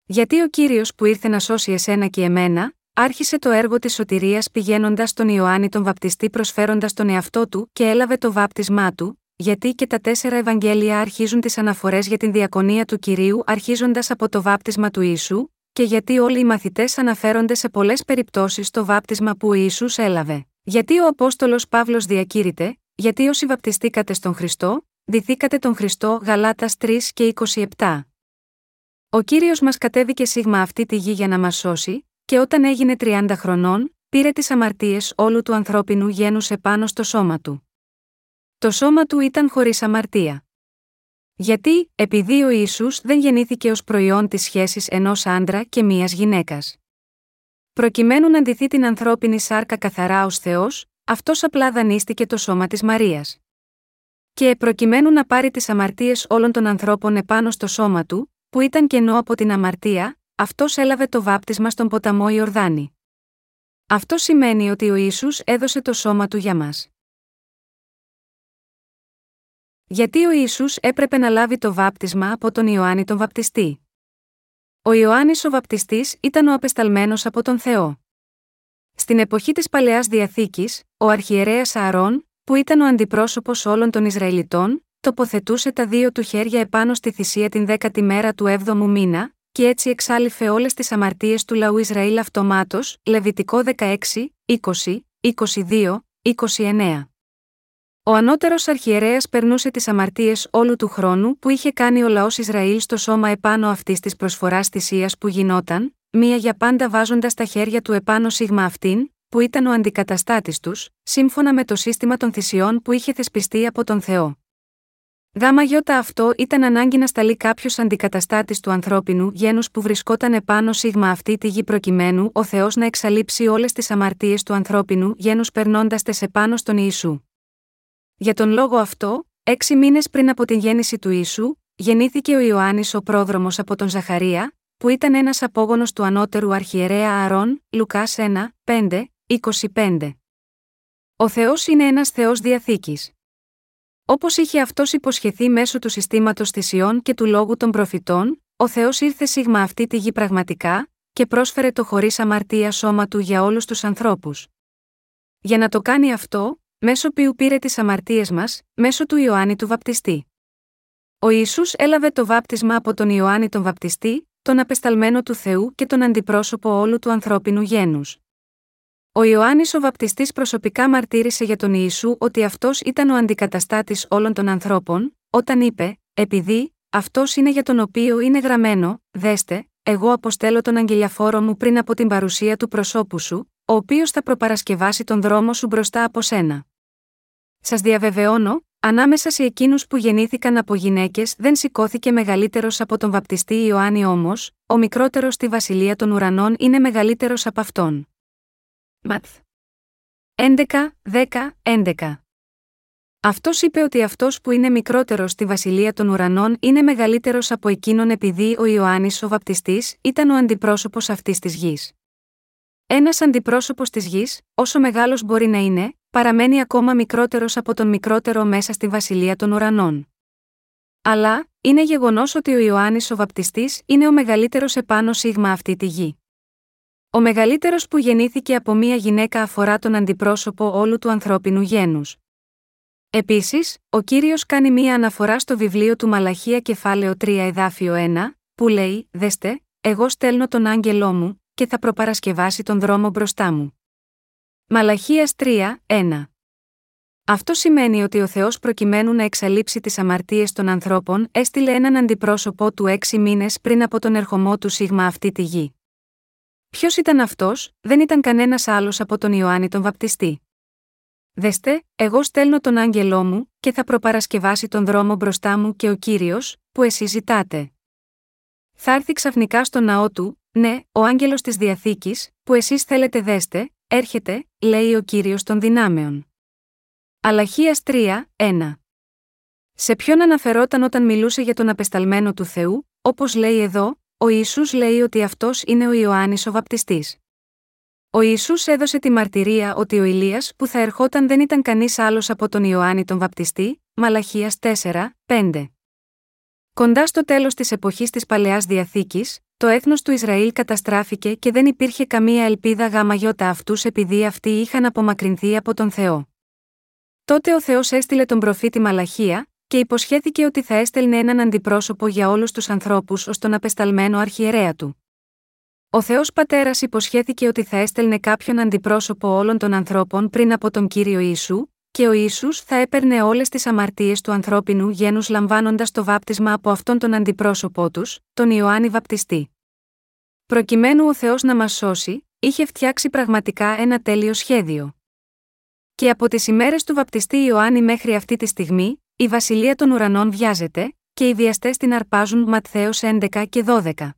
Γιατί ο κύριος που ήρθε να σώσει εσένα και εμένα, άρχισε το έργο της σωτηρίας πηγαίνοντας στον Ιωάννη τον Βαπτιστή προσφέροντας τον εαυτό του και έλαβε το βάπτισμά του, γιατί και τα τέσσερα Ευαγγέλια αρχίζουν τις αναφορές για την διακονία του κυρίου αρχίζοντας από το βάπτισμα του Ιησού, και γιατί όλοι οι μαθητές αναφέρονται σε πολλές περιπτώσεις στο βάπτισμα που ο Ισού έλαβε. Γιατί ο Απόστολος Παύλος διακήρυται, γιατί όσοι βαπτιστήκατε στον Χριστό, δηθήκατε τον Χριστό Γαλάτας 3 και 27. Ο κύριος μας κατέβηκε σίγμα αυτή τη γη για να μας σώσει, και όταν έγινε 30 χρονών, πήρε τις αμαρτίες όλου του ανθρώπινου γένους επάνω στο σώμα του. Το σώμα του ήταν χωρίς αμαρτία. Γιατί, επειδή ο Ιησούς δεν γεννήθηκε ως προϊόν της σχέσης ενός άντρα και μίας γυναίκας. Προκειμένου να αντιθεί την ανθρώπινη σάρκα καθαρά ως Θεός, αυτός απλά δανείστηκε το σώμα της Μαρίας. Και προκειμένου να πάρει τις αμαρτίες όλων των ανθρώπων επάνω στο σώμα του, που ήταν κενό από την αμαρτία, αυτός έλαβε το βάπτισμα στον ποταμό Ιορδάνη. Αυτό σημαίνει ότι ο Ιησούς έδωσε το σώμα του για μας. Γιατί ο Ιησούς έπρεπε να λάβει το βάπτισμα από τον Ιωάννη τον Βαπτιστή; Ο Ιωάννης ο Βαπτιστής ήταν ο απεσταλμένος από τον Θεό. Στην εποχή της Παλαιάς Διαθήκης, ο αρχιερέας Ααρών, που ήταν ο αντιπρόσωπος όλων των Ισραηλιτών, τοποθετούσε τα δύο του χέρια επάνω στη θυσία την δέκατη μέρα του 7ου μήνα, και έτσι εξάλληφε όλες τις αμαρτίες του λαού Ισραήλ αυτομάτως, Λεβιτικό 16, 20, 22, 29. Ο ανώτερος αρχιερέας περνούσε τις αμαρτίες όλου του χρόνου που είχε κάνει ο λαός Ισραήλ στο σώμα επάνω αυτής της προσφοράς θυσία που γινόταν, μία για πάντα βάζοντας τα χέρια του επάνω σίγμα αυτήν, που ήταν ο αντικαταστάτης τους, σύμφωνα με το σύστημα των θυσιών που είχε θεσπιστεί από τον Θεό. Γάμα γιώτα αυτό ήταν ανάγκη να σταλεί κάποιος αντικαταστάτης του ανθρώπινου γένους που βρισκόταν επάνω σίγμα αυτή τη γη προκειμένου ο Θεός να εξαλείψει όλες τις αμαρτίες του ανθρώπινου γένους περνώντας τες επάνω στον Ιησού. Για τον λόγο αυτό, έξι μήνες πριν από την γέννηση του Ιησού, γεννήθηκε ο Ιωάννης ο πρόδρομος από τον Ζαχαρία, που ήταν ένας απόγονος του ανώτερου αρχιερέα Αρών, Λουκάς 1, 5, 25. Ο Θεός είναι ένας Θεός διαθήκης. Όπως είχε αυτός υποσχεθεί μέσω του συστήματος θυσιών και του λόγου των προφητών, ο Θεός ήρθε σίγμα αυτή τη γη πραγματικά, και πρόσφερε το χωρίς αμαρτία σώμα του για όλους τους ανθρώπους. Για να το κάνει αυτό, μέσω ποιου πήρε τις αμαρτίες μας, μέσω του Ιωάννη του Βαπτιστή. Ο Ιησούς έλαβε το βάπτισμα από τον Ιωάννη τον Βαπτιστή, τον απεσταλμένο του Θεού και τον αντιπρόσωπο όλου του ανθρώπινου γένους. Ο Ιωάννης ο Βαπτιστής προσωπικά μαρτύρησε για τον Ιησού ότι αυτός ήταν ο αντικαταστάτης όλων των ανθρώπων, όταν είπε: Επειδή, αυτός είναι για τον οποίο είναι γραμμένο, δέστε, εγώ αποστέλω τον αγγελιαφόρο μου πριν από την παρουσία του προσώπου σου, ο οποίος θα προπαρασκευάσει τον δρόμο σου μπροστά από σένα. Σας διαβεβαιώνω, ανάμεσα σε εκείνους που γεννήθηκαν από γυναίκες δεν σηκώθηκε μεγαλύτερος από τον βαπτιστή Ιωάννη όμως, ο μικρότερος στη βασιλεία των ουρανών είναι μεγαλύτερος από αυτόν. Ματθ. 11, 10, 11. Αυτός είπε ότι αυτός που είναι μικρότερος στη βασιλεία των ουρανών είναι μεγαλύτερος από εκείνον επειδή ο Ιωάννης ο Βαπτιστής ήταν ο αντιπρόσωπος αυτής της γης. Ένας αντιπρόσωπος της γης, όσο μεγάλος μπορεί να είναι, παραμένει ακόμα μικρότερος από τον μικρότερο μέσα στη βασιλεία των ουρανών. Αλλά, είναι γεγονός ότι ο Ιωάννης ο Βαπτιστής είναι ο μεγαλύτερος επάνω σίγμα αυτή τη γη. Ο μεγαλύτερος που γεννήθηκε από μία γυναίκα αφορά τον αντιπρόσωπο όλου του ανθρώπινου γένους. Επίσης, ο κύριος κάνει μία αναφορά στο βιβλίο του Μαλαχία κεφάλαιο 3 εδάφιο 1, που λέει: Δέστε, εγώ στέλνω τον άγγελό μου, και θα προπαρασκευάσει τον δρόμο μπροστά μου. Μαλαχίας 3, 1. Αυτό σημαίνει ότι ο Θεός προκειμένου να εξαλείψει τις αμαρτίες των ανθρώπων, έστειλε έναν αντιπρόσωπό του έξι μήνες πριν από τον ερχομό του σίγμα αυτή τη γη. Ποιος ήταν αυτός, δεν ήταν κανένας άλλος από τον Ιωάννη τον Βαπτιστή. Δέστε, εγώ στέλνω τον άγγελό μου, και θα προπαρασκευάσει τον δρόμο μπροστά μου και ο κύριος, που εσείς ζητάτε. Θα έρθει ξαφνικά στο ναό του, ναι, ο άγγελος της διαθήκης, που εσείς θέλετε δέστε, έρχεται, λέει ο κύριος των δυνάμεων. Αλαχίας 3, 1. Σε ποιον αναφερόταν όταν μιλούσε για τον απεσταλμένο του Θεού, όπως λέει εδώ, ο Ιησούς λέει ότι αυτός είναι ο Ιωάννης ο Βαπτιστής. Ο Ιησούς έδωσε τη μαρτυρία ότι ο Ηλίας που θα ερχόταν δεν ήταν κανείς άλλος από τον Ιωάννη τον Βαπτιστή, Μαλαχίας 4, 5. Κοντά στο τέλος της εποχής της Παλαιάς Διαθήκης, το έθνος του Ισραήλ καταστράφηκε και δεν υπήρχε καμία ελπίδα γάμα γιώτα αυτούς επειδή αυτοί είχαν απομακρυνθεί από τον Θεό. Τότε ο Θεός έστειλε τον προφήτη Μαλαχία, και υποσχέθηκε ότι θα έστελνε έναν αντιπρόσωπο για όλους τους ανθρώπους ως τον απεσταλμένο αρχιερέα του. Ο Θεός Πατέρας υποσχέθηκε ότι θα έστελνε κάποιον αντιπρόσωπο όλων των ανθρώπων πριν από τον κύριο Ιησού, και ο Ιησούς θα έπαιρνε όλες τις αμαρτίες του ανθρώπινου γένους λαμβάνοντας το βάπτισμα από αυτόν τον αντιπρόσωπό τους, τον Ιωάννη Βαπτιστή. Προκειμένου ο Θεός να μας σώσει, είχε φτιάξει πραγματικά ένα τέλειο σχέδιο. Και από τις ημέρες του βαπτιστή Ιωάννη μέχρι αυτή τη στιγμή, η βασιλεία των ουρανών βιάζεται, και οι βιαστές την αρπάζουν Ματθαίος 11 και 12.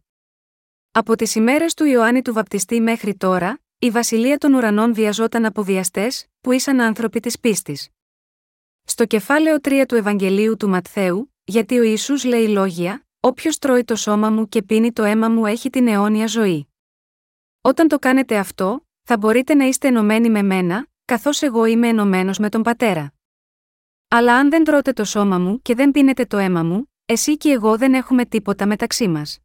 Από τις ημέρες του Ιωάννη του Βαπτιστή μέχρι τώρα, η βασιλεία των ουρανών βιαζόταν από βιαστές, που ήσαν άνθρωποι της πίστης. Στο κεφάλαιο 3 του Ευαγγελίου του Ματθαίου, γιατί ο Ιησούς λέει λόγια, Όποιος τρώει το σώμα μου και πίνει το αίμα μου έχει την αιώνια ζωή. Όταν το κάνετε αυτό, θα μπορείτε να είστε ενωμένοι με μένα, καθώς εγώ είμαι ενωμένος με τον πατέρα. Αλλά αν δεν τρώτε το σώμα μου και δεν πίνετε το αίμα μου, εσύ και εγώ δεν έχουμε τίποτα μεταξύ μας.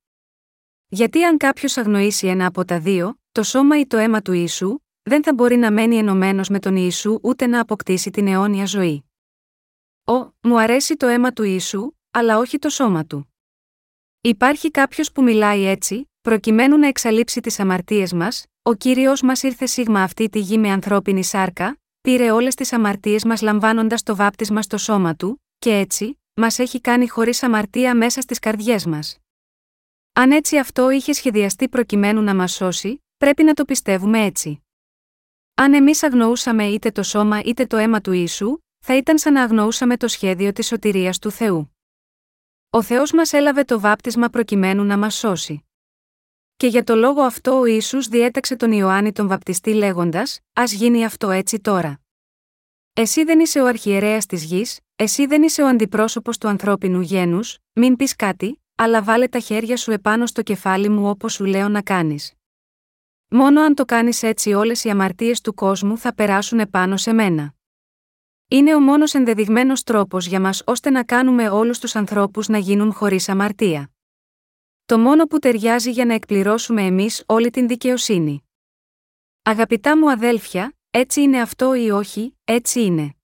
Γιατί αν κάποιος αγνοήσει ένα από τα δύο, το σώμα ή το αίμα του Ιησού, δεν θα μπορεί να μένει ενωμένος με τον Ιησού ούτε να αποκτήσει την αιώνια ζωή. Ω, μου αρέσει το αίμα του Ιησού, αλλά όχι το σώμα του. Υπάρχει κάποιος που μιλάει έτσι, προκειμένου να εξαλείψει τις αμαρτίες μας, ο κύριος μας ήρθε σίγμα αυτή τη γη με ανθρώπινη σάρκα, πήρε όλες τις αμαρτίες μας λαμβάνοντας το βάπτισμα στο σώμα του, και έτσι, μας έχει κάνει χωρίς αμαρτία μέσα στις καρδιές μας. Αν έτσι αυτό είχε σχεδιαστεί προκειμένου να μας σώσει, πρέπει να το πιστεύουμε έτσι. Αν εμείς αγνοούσαμε είτε το σώμα είτε το αίμα του ίσου, θα ήταν σαν να αγνοούσαμε το σχέδιο της σωτηρίας του Θεού. Ο Θεός μας έλαβε το βάπτισμα προκειμένου να μας σώσει. Και για το λόγο αυτό ο Ιησούς διέταξε τον Ιωάννη τον βαπτιστή λέγοντας: Α γίνει αυτό έτσι τώρα. Εσύ δεν είσαι ο αρχιερέας της γης, εσύ δεν είσαι ο αντιπρόσωπος του ανθρώπινου γένους, μην πεις κάτι, αλλά βάλε τα χέρια σου επάνω στο κεφάλι μου όπως σου λέω να κάνεις. Μόνο αν το κάνεις έτσι όλες οι αμαρτίες του κόσμου θα περάσουν επάνω σε μένα. Είναι ο μόνος ενδεδειγμένος τρόπος για μας ώστε να κάνουμε όλους τους ανθρώπους να γίνουν χωρίς αμαρτία. Το μόνο που ταιριάζει για να εκπληρώσουμε εμείς όλη την δικαιοσύνη. Αγαπητά μου αδέλφια, έτσι είναι αυτό ή όχι, έτσι είναι.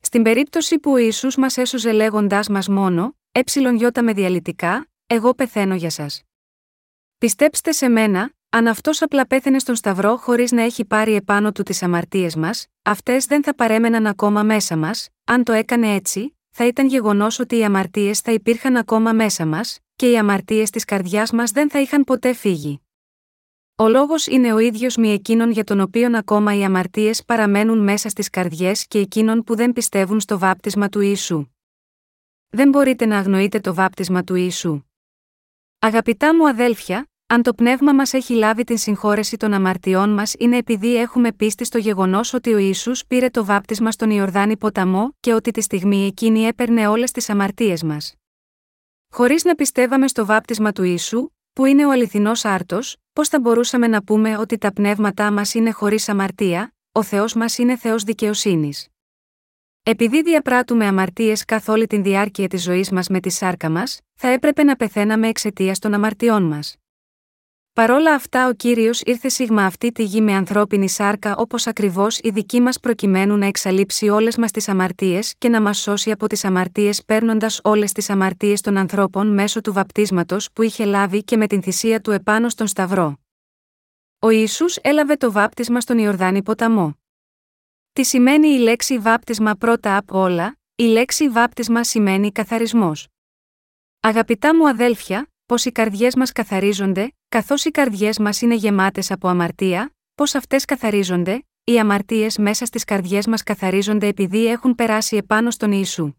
Στην περίπτωση που ο Ιησούς μας έσωζε λέγοντάς μας μόνο, ε με διαλυτικά, εγώ πεθαίνω για σας. Πιστέψτε σε μένα, αν αυτός απλά πέθαινε στον Σταυρό χωρίς να έχει πάρει επάνω του τις αμαρτίες μας, αυτές δεν θα παρέμεναν ακόμα μέσα μας, αν το έκανε έτσι, θα ήταν γεγονός ότι οι αμαρτίες θα υπήρχαν ακόμα μέσα μας, και οι αμαρτίες της καρδιάς μας δεν θα είχαν ποτέ φύγει. Ο λόγος είναι ο ίδιος μη εκείνων για τον οποίον ακόμα οι αμαρτίες παραμένουν μέσα στις καρδιές και εκείνων που δεν πιστεύουν στο βάπτισμα του Ιησού. Δεν μπορείτε να αγνοείτε το βάπτισμα του Ιησού. Αγαπητά μου αδέλφια, αν το πνεύμα μας έχει λάβει την συγχώρεση των αμαρτιών μας είναι επειδή έχουμε πίστη στο γεγονός ότι ο Ισού πήρε το βάπτισμα στον Ιορδάνη ποταμό και ότι τη στιγμή εκείνη έπαιρνε όλες τις αμαρτίες μας. Χωρίς να πιστεύαμε στο βάπτισμα του Ιησού, που είναι ο αληθινός άρτος, πώς θα μπορούσαμε να πούμε ότι τα πνεύματά μας είναι χωρίς αμαρτία, ο Θεός μας είναι Θεός δικαιοσύνης. Επειδή διαπράττουμε αμαρτίες καθ' όλη την διάρκεια της ζωής μας με τη σάρκα μας, θα έπρεπε να πεθαίναμε εξαιτίας των αμαρτιών μας. Παρόλα αυτά, ο κύριος ήρθε σίγμα αυτή τη γη με ανθρώπινη σάρκα όπως ακριβώς η δική μας προκειμένου να εξαλείψει όλες μας τις αμαρτίες και να μας σώσει από τις αμαρτίες παίρνοντας όλες τις αμαρτίες των ανθρώπων μέσω του βαπτίσματος που είχε λάβει και με την θυσία του επάνω στον Σταυρό. Ο Ιησούς έλαβε το βάπτισμα στον Ιορδάνη ποταμό. Τι σημαίνει η λέξη βάπτισμα πρώτα απ' όλα, η λέξη βάπτισμα σημαίνει καθαρισμός. Αγαπητά μου αδέλφια, πω οι καρδιές μας καθαρίζονται, καθώς οι καρδιές μας είναι γεμάτες από αμαρτία, πώς αυτές καθαρίζονται, οι αμαρτίες μέσα στις καρδιές μας καθαρίζονται επειδή έχουν περάσει επάνω στον Ιησού.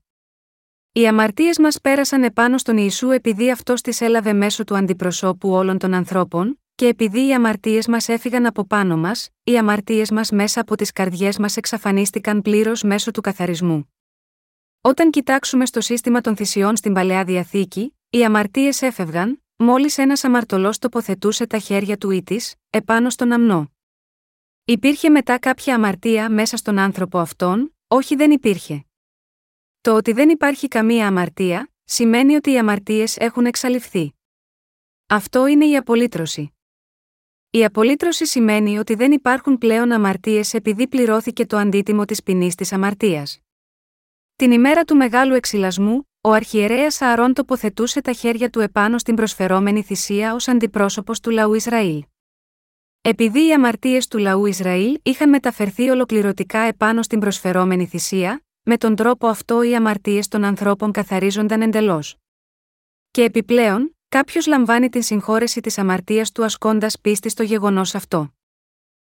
Οι αμαρτίες μας πέρασαν επάνω στον Ιησού επειδή αυτός τις έλαβε μέσω του αντιπροσώπου όλων των ανθρώπων, και επειδή οι αμαρτίες μας έφυγαν από πάνω μας, οι αμαρτίες μας μέσα από τις καρδιές μας εξαφανίστηκαν πλήρως μέσω του καθαρισμού. Όταν κοιτάξουμε στο σύστημα των θυσιών στην παλαιά διαθήκη, οι αμαρτίες έφευγαν, μόλις ένας αμαρτωλός τοποθετούσε τα χέρια του ή της, επάνω στον αμνό. Υπήρχε μετά κάποια αμαρτία μέσα στον άνθρωπο αυτόν, όχι δεν υπήρχε. Το ότι δεν υπάρχει καμία αμαρτία, σημαίνει ότι οι αμαρτίες έχουν εξαλειφθεί. Αυτό είναι η απολύτρωση. Η απολύτρωση σημαίνει ότι δεν υπάρχουν πλέον αμαρτίες επειδή πληρώθηκε το αντίτιμο της ποινής της αμαρτίας. Την ημέρα του μεγάλου εξυλασμού, ο αρχιερέας Ααρών τοποθετούσε τα χέρια του επάνω στην προσφερόμενη θυσία ως αντιπρόσωπος του λαού Ισραήλ. Επειδή οι αμαρτίες του λαού Ισραήλ είχαν μεταφερθεί ολοκληρωτικά επάνω στην προσφερόμενη θυσία, με τον τρόπο αυτό οι αμαρτίες των ανθρώπων καθαρίζονταν εντελώς. Και επιπλέον, κάποιος λαμβάνει την συγχώρεση της αμαρτίας του ασκώντας πίστη στο γεγονός αυτό.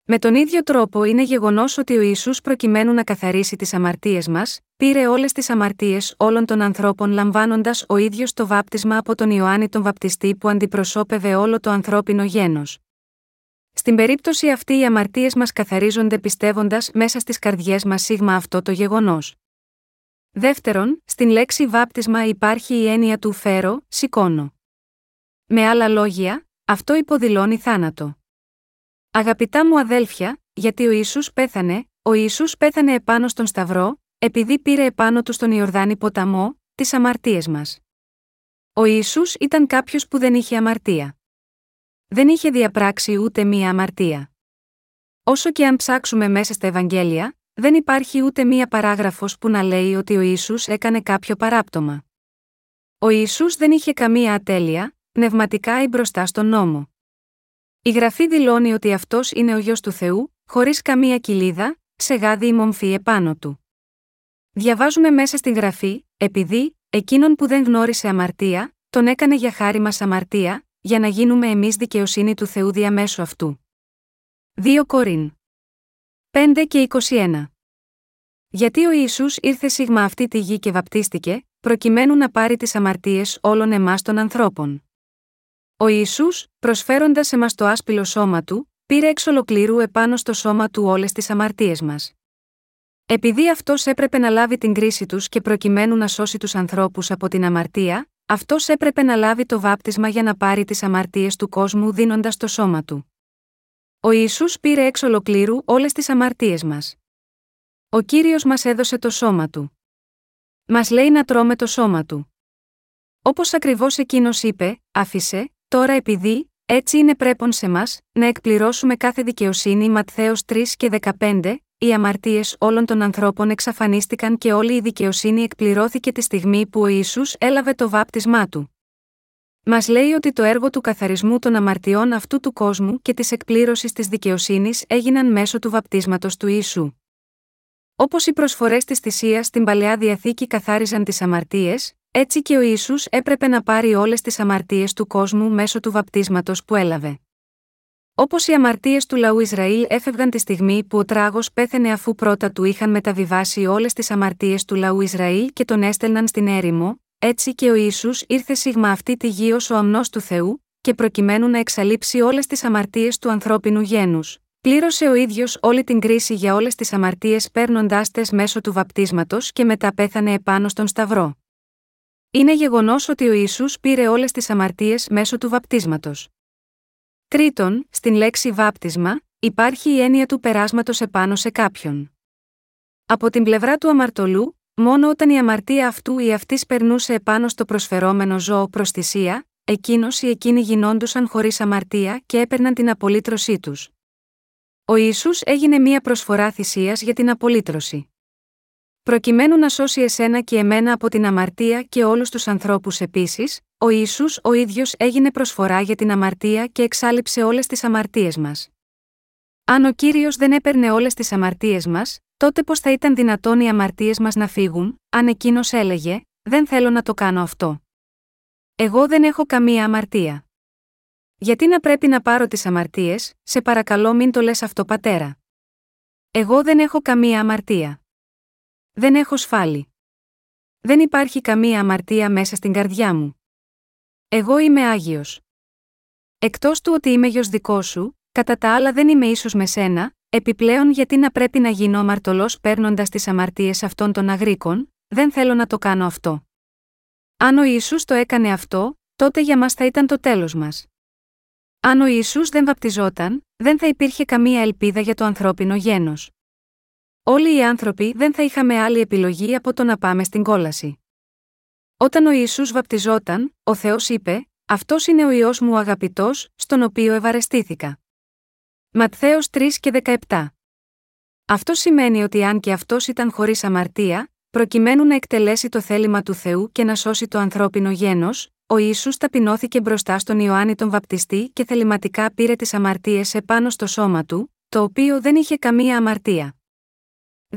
Με τον ίδιο τρόπο είναι γεγονός ότι ο Ιησούς προκειμένου να καθαρίσει τις αμαρτίες μας, πήρε όλες τις αμαρτίες όλων των ανθρώπων λαμβάνοντας ο ίδιος το βάπτισμα από τον Ιωάννη τον Βαπτιστή που αντιπροσώπευε όλο το ανθρώπινο γένος. Στην περίπτωση αυτή οι αμαρτίες μας καθαρίζονται πιστεύοντας μέσα στις καρδιές μας σίγμα αυτό το γεγονός. Δεύτερον, στην λέξη βάπτισμα υπάρχει η έννοια του φέρω, σηκώνω. Με άλλα λόγια, αυτό υποδηλώνει θάνατο. Αγαπητά μου αδέλφια, γιατί ο Ιησούς πέθανε, ο Ιησούς πέθανε επάνω στον Σταυρό, επειδή πήρε επάνω του στον Ιορδάνη ποταμό, τις αμαρτίες μας. Ο Ιησούς ήταν κάποιος που δεν είχε αμαρτία δεν είχε διαπράξει ούτε μία αμαρτία. Όσο και αν ψάξουμε μέσα στα Ευαγγέλια, δεν υπάρχει ούτε μία παράγραφος που να λέει ότι ο Ιησούς έκανε κάποιο παράπτωμα. Ο Ιησούς δεν είχε καμία ατέλεια, πνευματικά ή μπροστά στον νόμο. Η Γραφή δηλώνει ότι αυτός είναι ο γιος του Θεού, χωρίς καμία κοιλίδα, σε γάδι ή μομφή επάνω του. Διαβάζουμε μέσα στην Γραφή, επειδή, εκείνον που δεν γνώρισε αμαρτία, τον έκανε για χάρη μας αμαρτία, για να γίνουμε εμείς δικαιοσύνη του Θεού διαμέσου αυτού. 2 Κορίν 5 και 21 Γιατί ο Ισού ήρθε σίγμα αυτή τη γη και βαπτίστηκε, προκειμένου να πάρει τις αμαρτίες όλων εμάς των ανθρώπων. Ο Ισού, προσφέροντας εμάς το άσπυλο σώμα του, πήρε εξ ολοκλήρου επάνω στο σώμα του όλες τις αμαρτίες μας. Επειδή αυτός έπρεπε να λάβει την κρίση τους και προκειμένου να σώσει τους ανθρώπους από την αμαρτία, αυτός έπρεπε να λάβει το βάπτισμα για να πάρει τις αμαρτίες του κόσμου δίνοντας το σώμα του. Ο Ισού πήρε εξ ολοκλήρου όλες τις αμαρτίες μας. Ο κύριος μας έδωσε το σώμα του. Μας λέει να τρώμε το σώμα του. Όπως ακριβώς εκείνος είπε, άφησε, τώρα επειδή, έτσι είναι πρέπον σε μας, να εκπληρώσουμε κάθε δικαιοσύνη Ματθαίος 3 και 15, οι αμαρτίες όλων των ανθρώπων εξαφανίστηκαν και όλη η δικαιοσύνη εκπληρώθηκε τη στιγμή που ο Ισού έλαβε το βάπτισμά του. Μας λέει ότι το έργο του καθαρισμού των αμαρτιών αυτού του κόσμου και της εκπλήρωσης της δικαιοσύνης έγιναν μέσω του βαπτίσματος του Ιησού. Όπως οι προσφορές της θυσίας στην παλαιά διαθήκη καθάριζαν τις αμαρτίες, έτσι και ο Ισού έπρεπε να πάρει όλες τις αμαρτίες του κόσμου μέσω του βαπτίσματος που έλαβε. Όπως οι αμαρτίες του λαού Ισραήλ έφευγαν τη στιγμή που ο τράγος πέθαινε αφού πρώτα του είχαν μεταβιβάσει όλες τις αμαρτίες του λαού Ισραήλ και τον έστελναν στην έρημο, έτσι και ο Ιησούς ήρθε σίγμα αυτή τη γη ως ο αμνός του Θεού, και προκειμένου να εξαλείψει όλες τις αμαρτίες του ανθρώπινου γένους. Πλήρωσε ο ίδιος όλη την κρίση για όλες τις αμαρτίες παίρνοντάς τες μέσω του βαπτίσματος και μετά πέθανε επάνω στον Σταυρό. Είναι γεγονός ότι ο Ιησούς πήρε όλες τις αμαρτίες μέσω του βαπτίσματος. Τρίτον, στην λέξη βάπτισμα, υπάρχει η έννοια του περάσματος επάνω σε κάποιον. Από την πλευρά του αμαρτωλού, μόνο όταν η αμαρτία αυτού ή αυτής περνούσε επάνω στο προσφερόμενο ζώο προς θυσία, εκείνος ή εκείνοι γινόντουσαν χωρίς αμαρτία και έπαιρναν την απολύτρωσή τους. Ο Ιησούς έγινε μία προσφορά θυσίας για την απολύτρωση. Προκειμένου να σώσει εσένα και εμένα από την αμαρτία και όλους τους ανθρώπους επίσης, ο Ισού ο ίδιος έγινε προσφορά για την αμαρτία και εξάλληψε όλες τις αμαρτίες μας. Αν ο κύριος δεν έπαιρνε όλες τις αμαρτίες μας, τότε πώς θα ήταν δυνατόν οι αμαρτίες μας να φύγουν, αν εκείνος έλεγε: Δεν θέλω να το κάνω αυτό. Εγώ δεν έχω καμία αμαρτία. Γιατί να πρέπει να πάρω τις αμαρτίες, σε παρακαλώ μην το λες αυτό πατέρα. Εγώ δεν έχω καμία αμαρτία. Δεν έχω σφάλει. Δεν υπάρχει καμία αμαρτία μέσα στην καρδιά μου. Εγώ είμαι Άγιος. Εκτός του ότι είμαι γιος δικός σου, κατά τα άλλα δεν είμαι ίσως με σένα, επιπλέον γιατί να πρέπει να γίνω αμαρτωλός παίρνοντας τις αμαρτίες αυτών των αγρίκων, δεν θέλω να το κάνω αυτό. Αν ο Ιησούς το έκανε αυτό, τότε για μας θα ήταν το τέλος μας. Αν ο Ιησούς δεν βαπτιζόταν, δεν θα υπήρχε καμία ελπίδα για το ανθρώπινο γένος. Όλοι οι άνθρωποι δεν θα είχαμε άλλη επιλογή από το να πάμε στην κόλαση. Όταν ο Ιησούς βαπτιζόταν, ο Θεός είπε «Αυτός είναι ο Υιός μου αγαπητός, στον οποίο ευαρεστήθηκα». Ματθαίος 3 και 17 Αυτό σημαίνει ότι αν και αυτός ήταν χωρίς αμαρτία, προκειμένου να εκτελέσει το θέλημα του Θεού και να σώσει το ανθρώπινο γένος, ο Ιησούς ταπεινώθηκε μπροστά στον Ιωάννη τον Βαπτιστή και θεληματικά πήρε τις αμαρτίες επάνω στο σώμα του, το οποίο δεν είχε καμία αμαρτία.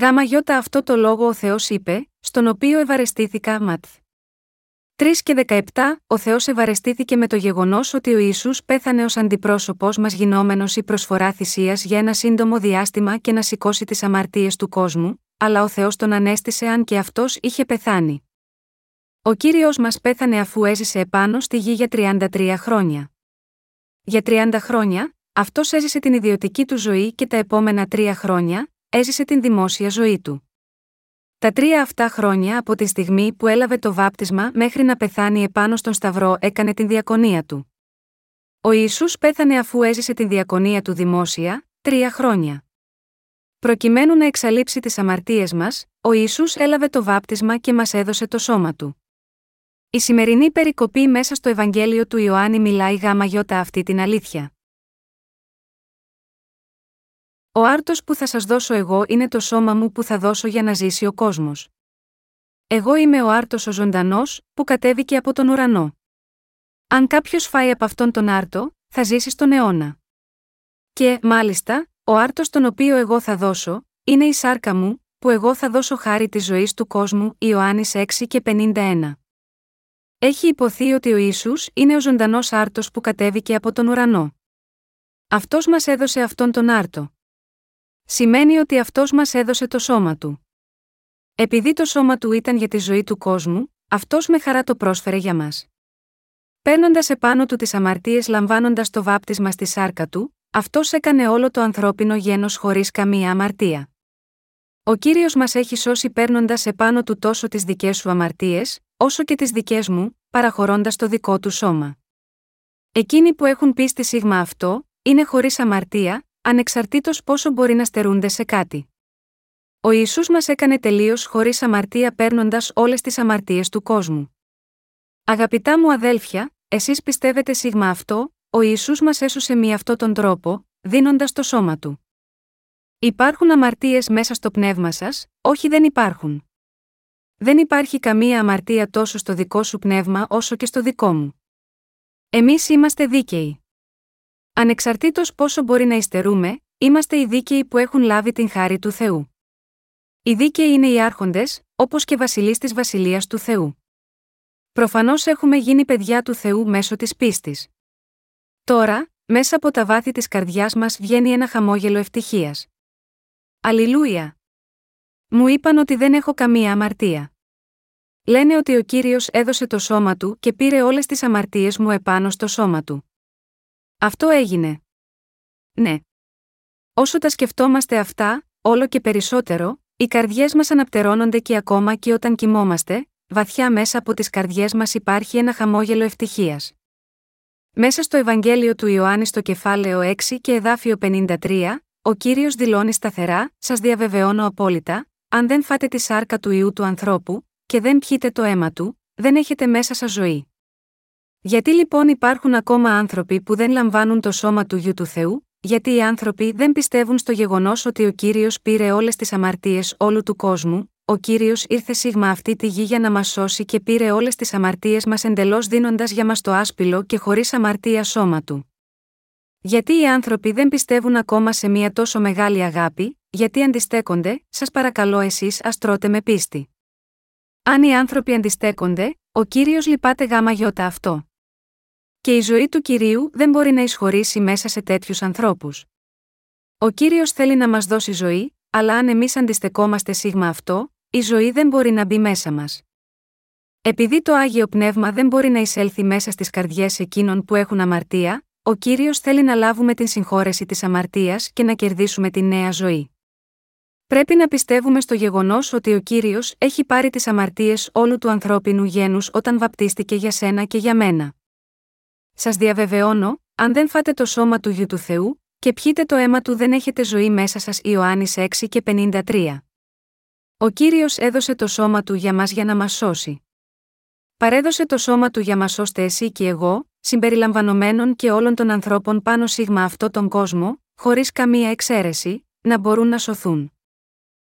Γάμα γιώτα αυτό το λόγο ο Θεός είπε, στον οποίο ευαρεστήθηκα ματθ. 3 και 17, ο Θεός ευαρεστήθηκε με το γεγονός ότι ο Ιησούς πέθανε ως αντιπρόσωπος μας γινόμενος η προσφορά θυσίας για ένα σύντομο διάστημα και να σηκώσει τις αμαρτίες του κόσμου, αλλά ο Θεός τον ανέστησε αν και αυτός είχε πεθάνει. Ο κύριος μας πέθανε αφού έζησε επάνω στη γη για 33 χρόνια. Για 30 χρόνια, αυτός έζησε την ιδιωτική του ζωή και τα επόμενα τρία χρόνια, έζησε την δημόσια ζωή του. Τα τρία αυτά χρόνια από τη στιγμή που έλαβε το βάπτισμα μέχρι να πεθάνει επάνω στον Σταυρό έκανε την διακονία του. Ο Ιησούς πέθανε αφού έζησε την διακονία του δημόσια, τρία χρόνια. Προκειμένου να εξαλείψει τις αμαρτίες μας, ο Ιησούς έλαβε το βάπτισμα και μας έδωσε το σώμα του. Η σημερινή περικοπή μέσα στο Ευαγγέλιο του Ιωάννη μιλάει γάμα γιώτα αυτή την αλήθεια. Ο άρτος που θα σας δώσω εγώ είναι το σώμα μου που θα δώσω για να ζήσει ο κόσμος. Εγώ είμαι ο άρτος ο ζωντανός, που κατέβηκε από τον ουρανό. Αν κάποιος φάει από αυτόν τον άρτο, θα ζήσει στον αιώνα. Και, μάλιστα, ο άρτος τον οποίο εγώ θα δώσω, είναι η σάρκα μου, που εγώ θα δώσω χάρη της ζωής του κόσμου, Ιωάννης 6 και 51. Έχει υποθεί ότι ο Ιησούς είναι ο ζωντανός άρτος που κατέβηκε από τον ουρανό. Αυτός μας έδωσε αυτόν τον άρτο. Σημαίνει ότι αυτός μας έδωσε το σώμα του. Επειδή το σώμα του ήταν για τη ζωή του κόσμου, αυτός με χαρά το πρόσφερε για μας. Παίρνοντας επάνω του τις αμαρτίες λαμβάνοντας το βάπτισμα στη σάρκα του, αυτός έκανε όλο το ανθρώπινο γένος χωρίς καμία αμαρτία. Ο κύριος μας έχει σώσει παίρνοντας επάνω του τόσο τις δικές σου αμαρτίες, όσο και τις δικές μου, παραχωρώντας το δικό του σώμα. Εκείνοι που έχουν πει στη σίγμα αυτό, είναι χωρίς αμαρτία, ανεξαρτήτως πόσο μπορεί να στερούνται σε κάτι. Ο Ιησούς μας έκανε τελείως χωρίς αμαρτία παίρνοντας όλες τις αμαρτίες του κόσμου. Αγαπητά μου αδέλφια, εσείς πιστεύετε σίγμα αυτό, ο Ιησούς μας έσωσε με αυτόν τον τρόπο, δίνοντας το σώμα του. Υπάρχουν αμαρτίες μέσα στο πνεύμα σας, όχι δεν υπάρχουν. Δεν υπάρχει καμία αμαρτία τόσο στο δικό σου πνεύμα όσο και στο δικό μου. Εμείς είμαστε δίκαιοι. Ανεξαρτήτως πόσο μπορεί να υστερούμε, είμαστε οι δίκαιοι που έχουν λάβει την χάρη του Θεού. Οι δίκαιοι είναι οι άρχοντες, όπως και βασιλείς της βασιλείας του Θεού. Προφανώς έχουμε γίνει παιδιά του Θεού μέσω της πίστης. Τώρα, μέσα από τα βάθη της καρδιάς μας βγαίνει ένα χαμόγελο ευτυχίας. Αλληλούια! Μου είπαν ότι δεν έχω καμία αμαρτία. Λένε ότι ο κύριος έδωσε το σώμα του και πήρε όλες τις αμαρτίες μου επάνω στο σώμα του. Αυτό έγινε. Ναι. Όσο τα σκεφτόμαστε αυτά, όλο και περισσότερο, οι καρδιές μας αναπτερώνονται και ακόμα και όταν κοιμόμαστε, βαθιά μέσα από τις καρδιές μας υπάρχει ένα χαμόγελο ευτυχίας. Μέσα στο Ευαγγέλιο του Ιωάννη στο κεφάλαιο 6 και εδάφιο 53, ο Κύριος δηλώνει σταθερά, σας διαβεβαιώνω απόλυτα, αν δεν φάτε τη σάρκα του Ιού του ανθρώπου, και δεν πιείτε το αίμα του, δεν έχετε μέσα σας ζωή. Γιατί λοιπόν υπάρχουν ακόμα άνθρωποι που δεν λαμβάνουν το σώμα του γιου του Θεού, γιατί οι άνθρωποι δεν πιστεύουν στο γεγονός ότι ο κύριος πήρε όλες τις αμαρτίες όλου του κόσμου, ο κύριος ήρθε σίγμα αυτή τη γη για να μας σώσει και πήρε όλες τις αμαρτίες μας εντελώς δίνοντας για μας το άσπυλο και χωρίς αμαρτία σώμα του. Γιατί οι άνθρωποι δεν πιστεύουν ακόμα σε μια τόσο μεγάλη αγάπη, γιατί αντιστέκονται, σας παρακαλώ εσείς ας τρώτε με πίστη. Αν οι άνθρωποι αντιστέκονται, ο κύριος λυπάται γάμα γιώτα αυτό. Και η ζωή του κυρίου δεν μπορεί να εισχωρήσει μέσα σε τέτοιους ανθρώπους. Ο κύριος θέλει να μας δώσει ζωή, αλλά αν εμείς αντιστεκόμαστε σίγμα αυτό, η ζωή δεν μπορεί να μπει μέσα μας. Επειδή το άγιο πνεύμα δεν μπορεί να εισέλθει μέσα στις καρδιές εκείνων που έχουν αμαρτία, ο κύριος θέλει να λάβουμε την συγχώρεση της αμαρτίας και να κερδίσουμε τη νέα ζωή. Πρέπει να πιστεύουμε στο γεγονός ότι ο κύριος έχει πάρει τις αμαρτίες όλου του ανθρώπινου γένους όταν βαπτίστηκε για σένα και για μένα. Σας διαβεβαιώνω, αν δεν φάτε το σώμα του γιου του Θεού, και πιείτε το αίμα του δεν έχετε ζωή μέσα σας Ιωάννης 6 και 53. Ο κύριος έδωσε το σώμα του για μας για να μας σώσει. Παρέδωσε το σώμα του για μας ώστε εσύ και εγώ, συμπεριλαμβανομένων και όλων των ανθρώπων πάνω σίγμα αυτό τον κόσμο, χωρίς καμία εξαίρεση, να μπορούν να σωθούν.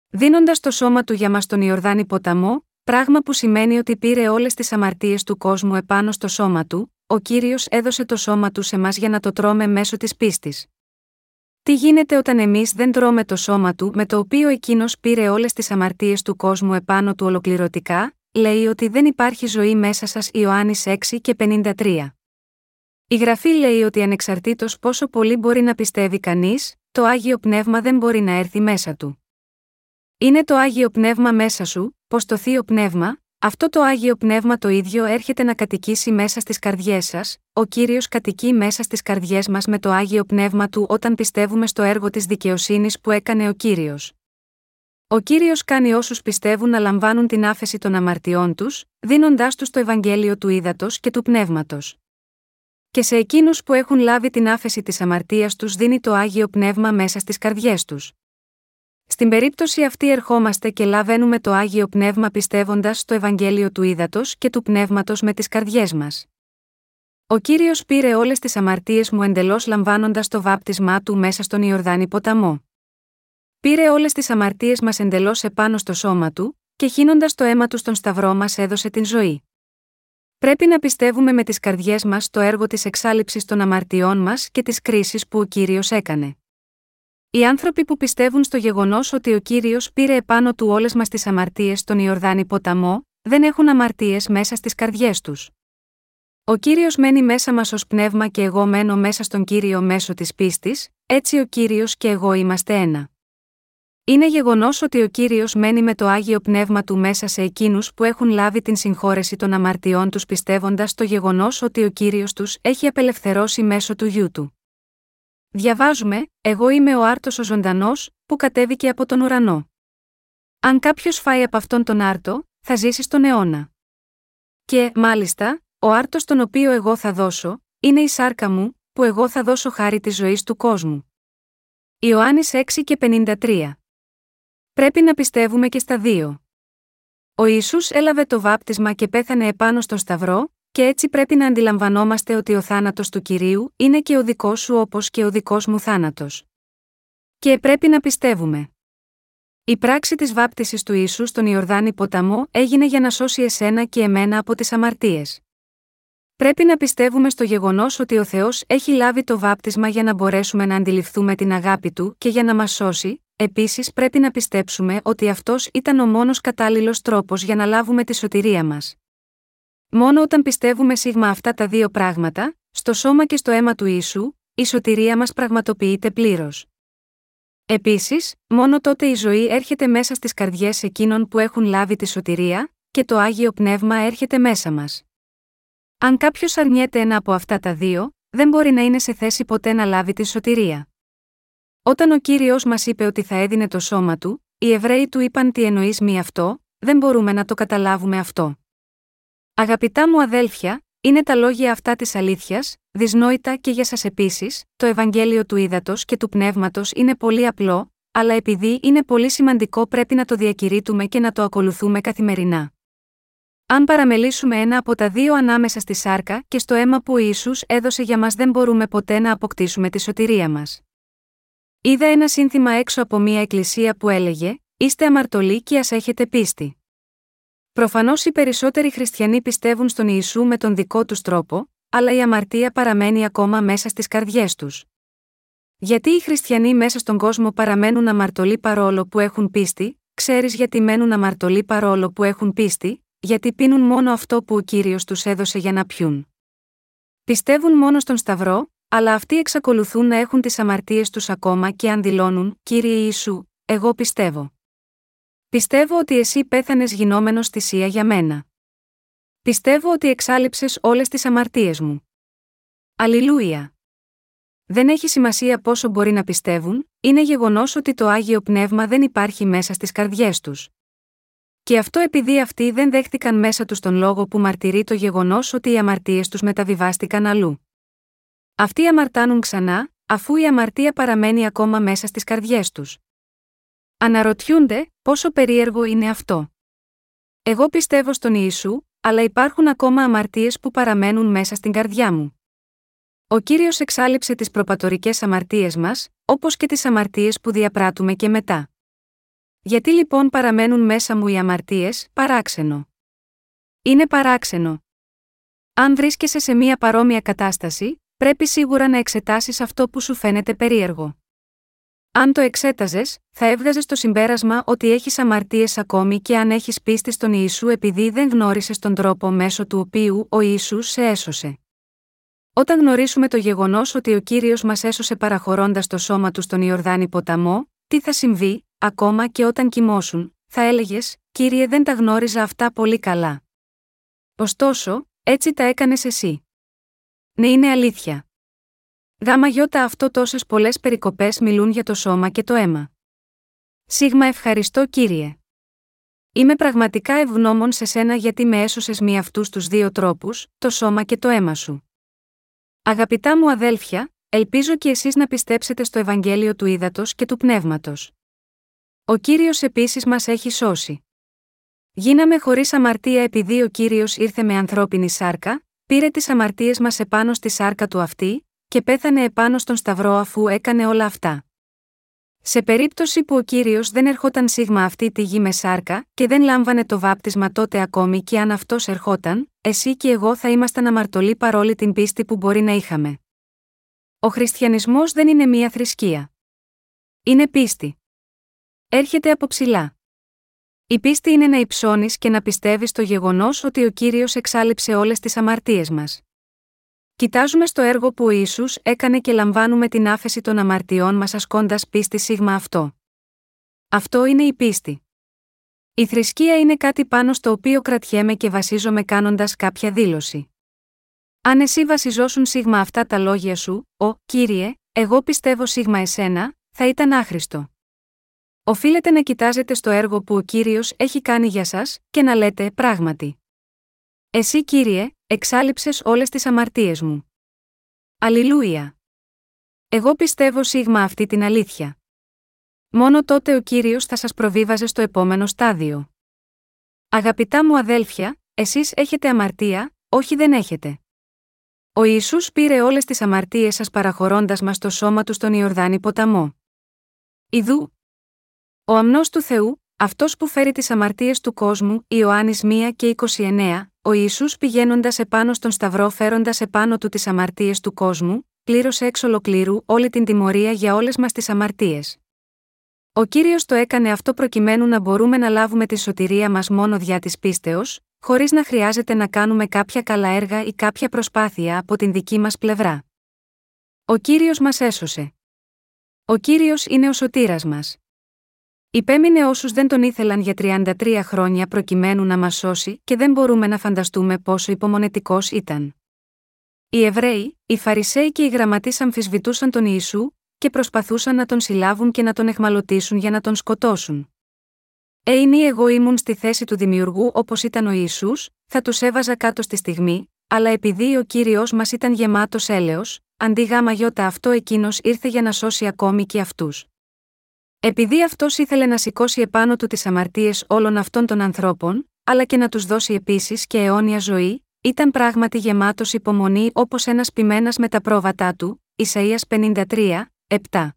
Δίνοντας το σώμα του για μας τον Ιορδάνη ποταμό, πράγμα που σημαίνει ότι πήρε όλες τις αμαρτίες του κόσμου επάνω στο σώμα του, ο κύριος έδωσε το σώμα του σε μας για να το τρώμε μέσω της πίστης. Τι γίνεται όταν εμείς δεν τρώμε το σώμα του με το οποίο εκείνος πήρε όλες τις αμαρτίες του κόσμου επάνω του ολοκληρωτικά, λέει ότι δεν υπάρχει ζωή μέσα σας Ιωάννης 6 και 53. Η γραφή λέει ότι ανεξαρτήτως πόσο πολύ μπορεί να πιστεύει κανείς, το άγιο πνεύμα δεν μπορεί να έρθει μέσα του. Είναι το άγιο πνεύμα μέσα σου, πως το θείο πνεύμα, αυτό το άγιο πνεύμα το ίδιο έρχεται να κατοικήσει μέσα στις καρδιές σας, ο κύριος κατοικεί μέσα στις καρδιές μας με το άγιο πνεύμα του όταν πιστεύουμε στο έργο της δικαιοσύνης που έκανε ο κύριος. Ο κύριος κάνει όσους πιστεύουν να λαμβάνουν την άφεση των αμαρτιών τους, δίνοντάς τους το Ευαγγέλιο του ύδατο και του πνεύματος. Και σε εκείνους που έχουν λάβει την άφεση της αμαρτίας τους δίνει το άγιο πνεύμα μέσα στις καρδιές τους. Στην περίπτωση αυτή ερχόμαστε και λαβαίνουμε το άγιο πνεύμα πιστεύοντας στο Ευαγγέλιο του ύδατο και του πνεύματος με τις καρδιές μας. Ο κύριος πήρε όλες τις αμαρτίες μου εντελώς λαμβάνοντας το βάπτισμά του μέσα στον Ιορδάνη ποταμό. Πήρε όλες τις αμαρτίες μας εντελώς επάνω στο σώμα του, και χύνοντας το αίμα του στον Σταυρό μας έδωσε την ζωή. Πρέπει να πιστεύουμε με τις καρδιές μας το έργο της εξάλληψης των αμαρτιών μας και της κρίσης που ο κύριος έκανε. Οι άνθρωποι που πιστεύουν στο γεγονός ότι ο κύριος πήρε επάνω του όλε μα τι αμαρτίες στον Ιορδάνη ποταμό, δεν έχουν αμαρτίες μέσα στις καρδιές τους. Ο κύριος μένει μέσα μας ως πνεύμα και εγώ μένω μέσα στον κύριο μέσω της πίστης, έτσι ο κύριος και εγώ είμαστε ένα. Είναι γεγονός ότι ο κύριος μένει με το άγιο πνεύμα του μέσα σε εκείνους που έχουν λάβει την συγχώρεση των αμαρτιών τους πιστεύοντας το γεγονός ότι ο κύριος τους έχει απελευθερώσει μέσω του γιού του. Διαβάζουμε, Εγώ είμαι ο άρτος ο ζωντανός, που κατέβηκε από τον ουρανό. Αν κάποιος φάει από αυτόν τον άρτο, θα ζήσει στον αιώνα. Και, μάλιστα, ο άρτος τον οποίο εγώ θα δώσω, είναι η σάρκα μου, που εγώ θα δώσω χάρη της ζωής του κόσμου. Ιωάννης 6 και 53 Πρέπει να πιστεύουμε και στα δύο. Ο Ιησούς έλαβε το βάπτισμα και πέθανε επάνω στο Σταυρό, και έτσι πρέπει να αντιλαμβανόμαστε ότι ο θάνατος του κυρίου είναι και ο δικός σου όπως και ο δικός μου θάνατος. Και πρέπει να πιστεύουμε. Η πράξη της βάπτισης του ίσου στον Ιορδάνη ποταμό έγινε για να σώσει εσένα και εμένα από τις αμαρτίες. Πρέπει να πιστεύουμε στο γεγονός ότι ο Θεός έχει λάβει το βάπτισμα για να μπορέσουμε να αντιληφθούμε την αγάπη του και για να μας σώσει, επίσης πρέπει να πιστέψουμε ότι αυτός ήταν ο μόνος κατάλληλος τρόπος για να λάβουμε τη σωτηρία μας. Μόνο όταν πιστεύουμε σίγμα αυτά τα δύο πράγματα, στο σώμα και στο αίμα του ίσου, η σωτηρία μας πραγματοποιείται πλήρως. Επίσης, μόνο τότε η ζωή έρχεται μέσα στις καρδιές εκείνων που έχουν λάβει τη σωτηρία, και το άγιο πνεύμα έρχεται μέσα μας. Αν κάποιος αρνιέται ένα από αυτά τα δύο, δεν μπορεί να είναι σε θέση ποτέ να λάβει τη σωτηρία. Όταν ο κύριος μας είπε ότι θα έδινε το σώμα του, οι Εβραίοι του είπαν τι εννοείς μη αυτό, δεν μπορούμε να το καταλάβουμε αυτό. Αγαπητά μου αδέλφια, είναι τα λόγια αυτά της αλήθειας, δυσνόητα και για σας επίσης, το Ευαγγέλιο του Ήδατος και του Πνεύματος είναι πολύ απλό, αλλά επειδή είναι πολύ σημαντικό πρέπει να το διακηρύττουμε και να το ακολουθούμε καθημερινά. Αν παραμελήσουμε ένα από τα δύο ανάμεσα στη σάρκα και στο αίμα που ο Ιησούς έδωσε για μας δεν μπορούμε ποτέ να αποκτήσουμε τη σωτηρία μας. Είδα ένα σύνθημα έξω από μια εκκλησία που έλεγε «Είστε αμαρτωλοί και ας έχετε πίστη». Προφανώς οι περισσότεροι χριστιανοί πιστεύουν στον Ιησού με τον δικό τους τρόπο, αλλά η αμαρτία παραμένει ακόμα μέσα στις καρδιές τους. Γιατί οι χριστιανοί μέσα στον κόσμο παραμένουν αμαρτωλοί παρόλο που έχουν πίστη, ξέρεις γιατί μένουν αμαρτωλοί παρόλο που έχουν πίστη, γιατί πίνουν μόνο αυτό που ο κύριος τους έδωσε για να πιούν. Πιστεύουν μόνο στον Σταυρό, αλλά αυτοί εξακολουθούν να έχουν τις αμαρτίες τους ακόμα και αν δηλώνουν, κύριε Ιησού, εγώ πιστεύω. Πιστεύω ότι εσύ πέθανες γινόμενος θυσία για μένα. Πιστεύω ότι εξάλληψες όλες τις αμαρτίες μου. Αλληλούια. Δεν έχει σημασία πόσο μπορεί να πιστεύουν, είναι γεγονός ότι το άγιο πνεύμα δεν υπάρχει μέσα στις καρδιές τους. Και αυτό επειδή αυτοί δεν δέχτηκαν μέσα τους τον λόγο που μαρτυρεί το γεγονός ότι οι αμαρτίες τους μεταβιβάστηκαν αλλού. Αυτοί αμαρτάνουν ξανά, αφού η αμαρτία παραμένει ακόμα μέσα στις καρδιές τους. Αναρωτιούνται πόσο περίεργο είναι αυτό. Εγώ πιστεύω στον Ιησού, αλλά υπάρχουν ακόμα αμαρτίες που παραμένουν μέσα στην καρδιά μου. Ο κύριος εξάλληψε τις προπατορικές αμαρτίες μας, όπως και τις αμαρτίες που διαπράττουμε και μετά. Γιατί λοιπόν παραμένουν μέσα μου οι αμαρτίες, παράξενο. Είναι παράξενο. Αν βρίσκεσαι σε μία παρόμοια κατάσταση, πρέπει σίγουρα να εξετάσεις αυτό που σου φαίνεται περίεργο. Αν το εξέταζες, θα έβγαζες το συμπέρασμα ότι έχεις αμαρτίες ακόμη και αν έχεις πίστη στον Ιησού επειδή δεν γνώρισες τον τρόπο μέσω του οποίου ο Ιησούς σε έσωσε. Όταν γνωρίσουμε το γεγονός ότι ο κύριος μας έσωσε παραχωρώντας το σώμα του στον Ιορδάνη ποταμό, τι θα συμβεί, ακόμα και όταν κοιμώσουν, θα έλεγες, κύριε δεν τα γνώριζα αυτά πολύ καλά. Ωστόσο, έτσι τα έκανες εσύ. Ναι, είναι αλήθεια. Γάμα γιώτα αυτό τόσες πολλές περικοπές μιλούν για το σώμα και το αίμα. Σίγμα ευχαριστώ κύριε. Είμαι πραγματικά ευγνώμων σε σένα γιατί με έσωσες με αυτούς τους δύο τρόπους, το σώμα και το αίμα σου. Αγαπητά μου αδέλφια, ελπίζω και εσείς να πιστέψετε στο Ευαγγέλιο του Ήδατος και του Πνεύματος. Ο κύριος επίσης μας έχει σώσει. Γίναμε χωρίς αμαρτία επειδή ο κύριος ήρθε με ανθρώπινη σάρκα, πήρε τις αμαρτίες μας επάνω στη σάρκα του αυτή, και πέθανε επάνω στον Σταυρό αφού έκανε όλα αυτά. Σε περίπτωση που ο κύριος δεν ερχόταν σίγμα αυτή τη γη με σάρκα και δεν λάμβανε το βάπτισμα τότε ακόμη και αν αυτός ερχόταν, εσύ και εγώ θα ήμασταν αμαρτωλοί παρόλη την πίστη που μπορεί να είχαμε. Ο χριστιανισμός δεν είναι μία θρησκεία. Είναι πίστη. Έρχεται από ψηλά. Η πίστη είναι να υψώνεις και να πιστεύεις στο γεγονός ότι ο κύριος εξάλληψε όλες τις αμαρτίες μας. Κοιτάζουμε στο έργο που ο Ιησούς έκανε και λαμβάνουμε την άφεση των αμαρτιών μας ασκώντας πίστη σίγμα αυτό. Αυτό είναι η πίστη. Η θρησκεία είναι κάτι πάνω στο οποίο κρατιέμαι και βασίζομαι κάνοντας κάποια δήλωση. Αν εσύ βασιζόσουν σίγμα αυτά τα λόγια σου, ο κύριε, εγώ πιστεύω σίγμα εσένα, θα ήταν άχρηστο. Οφείλετε να κοιτάζετε στο έργο που ο κύριος έχει κάνει για σας και να λέτε πράγματι. Εσύ κύριε, εξάλληψες όλες τις αμαρτίες μου. Αλληλούια. Εγώ πιστεύω σίγμα αυτή την αλήθεια. Μόνο τότε ο κύριος θα σας προβίβαζε στο επόμενο στάδιο. Αγαπητά μου αδέλφια, εσείς έχετε αμαρτία, όχι δεν έχετε. Ο Ιησούς πήρε όλες τις αμαρτίες σας παραχωρώντας μας το σώμα του στον Ιορδάνη ποταμό. Ιδού. Ο αμνός του Θεού, αυτός που φέρει τις αμαρτίες του κόσμου, Ιωάννης 1 και 29, ο Ιησούς πηγαίνοντας επάνω στον Σταυρό φέροντας επάνω του τις αμαρτίες του κόσμου, πλήρωσε εξ ολοκλήρου όλη την τιμωρία για όλες μας τις αμαρτίες. Ο κύριος το έκανε αυτό προκειμένου να μπορούμε να λάβουμε τη σωτηρία μας μόνο δια της πίστεως, χωρίς να χρειάζεται να κάνουμε κάποια καλά έργα ή κάποια προσπάθεια από την δική μας πλευρά. Ο κύριος μας έσωσε. Ο κύριος είναι ο σωτήρας μας. Υπέμεινε όσους δεν τον ήθελαν για 33 χρόνια προκειμένου να μας σώσει και δεν μπορούμε να φανταστούμε πόσο υπομονετικός ήταν. Οι Εβραίοι, οι Φαρισαίοι και οι γραμματείς αμφισβητούσαν τον Ιησού και προσπαθούσαν να τον συλλάβουν και να τον εχμαλωτήσουν για να τον σκοτώσουν. Έινι εγώ ήμουν στη θέση του δημιουργού όπως ήταν ο Ισού, θα τους έβαζα κάτω στη στιγμή, αλλά επειδή ο κύριος μας ήταν γεμάτος έλεος, αντί γάμα γιώτα αυτό εκείνος ήρθε για να σώσει ακόμη και αυτούς. Επειδή αυτός ήθελε να σηκώσει επάνω του τις αμαρτίες όλων αυτών των ανθρώπων, αλλά και να τους δώσει επίσης και αιώνια ζωή, ήταν πράγματι γεμάτος υπομονή όπως ένας πειμένας με τα πρόβατά του, Ισαΐας 53, 7.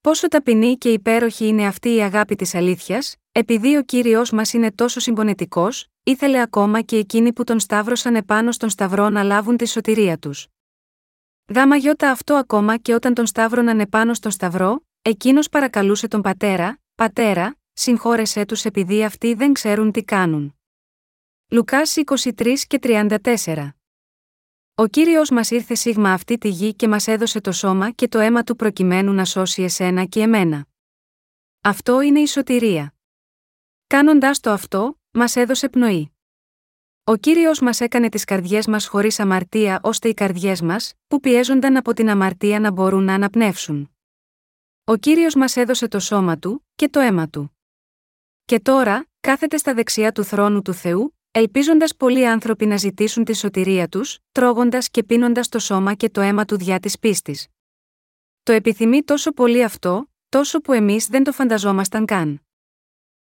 Πόσο ταπεινή και υπέροχη είναι αυτή η αγάπη της αλήθειας, επειδή ο κύριος μας είναι τόσο συμπονετικός, ήθελε ακόμα και εκείνοι που τον σταύρωσαν επάνω στον Σταυρό να λάβουν τη σωτηρία τους. Γι' αυτό ακόμα και όταν τον σταύρωναν επάνω στον Σταυρό, Εκείνος παρακαλούσε τον πατέρα, Πατέρα, συγχώρεσέ τους επειδή αυτοί δεν ξέρουν τι κάνουν. Λουκάς 23 και 34 Ο κύριος μας ήρθε σ' αυτή τη γη και μας έδωσε το σώμα και το αίμα του προκειμένου να σώσει εσένα και εμένα. Αυτό είναι η σωτηρία. Κάνοντάς το αυτό, μας έδωσε πνοή. Ο κύριος μας έκανε τις καρδιές μας χωρίς αμαρτία, ώστε οι καρδιές μας, που πιέζονταν από την αμαρτία να μπορούν να αναπνεύσουν. Ο κύριος μας έδωσε το σώμα του, και το αίμα του. Και τώρα, κάθεται στα δεξιά του θρόνου του Θεού, ελπίζοντας πολλοί άνθρωποι να ζητήσουν τη σωτηρία τους, τρώγοντας και πίνοντας το σώμα και το αίμα του διά της πίστης. Το επιθυμεί τόσο πολύ αυτό, τόσο που εμείς δεν το φανταζόμασταν καν.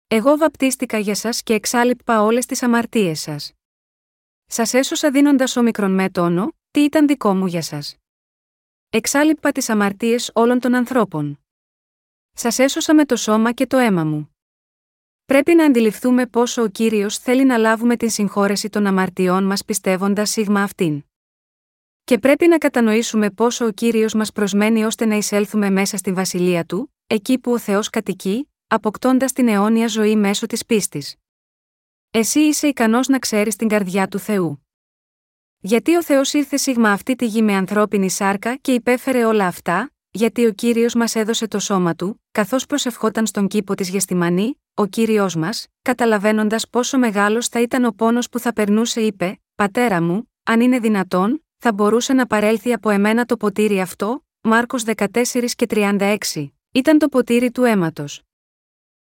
Εγώ βαπτίστηκα για σας και εξάλληπα όλες τις αμαρτίες σας. Σας έσωσα δίνοντας όμικρον με τόνο, τι ήταν δικό μου για σας. Εξάλληπα τις αμαρτίες όλων των ανθρώπων. Σας έσωσα με το σώμα και το αίμα μου. Πρέπει να αντιληφθούμε πόσο ο κύριος θέλει να λάβουμε την συγχώρεση των αμαρτιών μας πιστεύοντας σίγμα αυτήν. Και πρέπει να κατανοήσουμε πόσο ο κύριος μας προσμένει ώστε να εισέλθουμε μέσα στη βασιλεία του, εκεί που ο Θεός κατοικεί, αποκτώντας την αιώνια ζωή μέσω της πίστης. Εσύ είσαι ικανός να ξέρεις την καρδιά του Θεού. Γιατί ο Θεός ήρθε σίγμα αυτή τη γη με ανθρώπινη σάρκα και υπέφερε όλα αυτά, γιατί ο κύριος μας έδωσε το σώμα του, καθώς προσευχόταν στον κήπο της Γεστημανή, ο κύριος μας, καταλαβαίνοντας πόσο μεγάλος θα ήταν ο πόνος που θα περνούσε, είπε: Πατέρα μου, αν είναι δυνατόν, θα μπορούσε να παρέλθει από εμένα το ποτήρι αυτό, Μάρκος 14 και 36. Ήταν το ποτήρι του αίματος.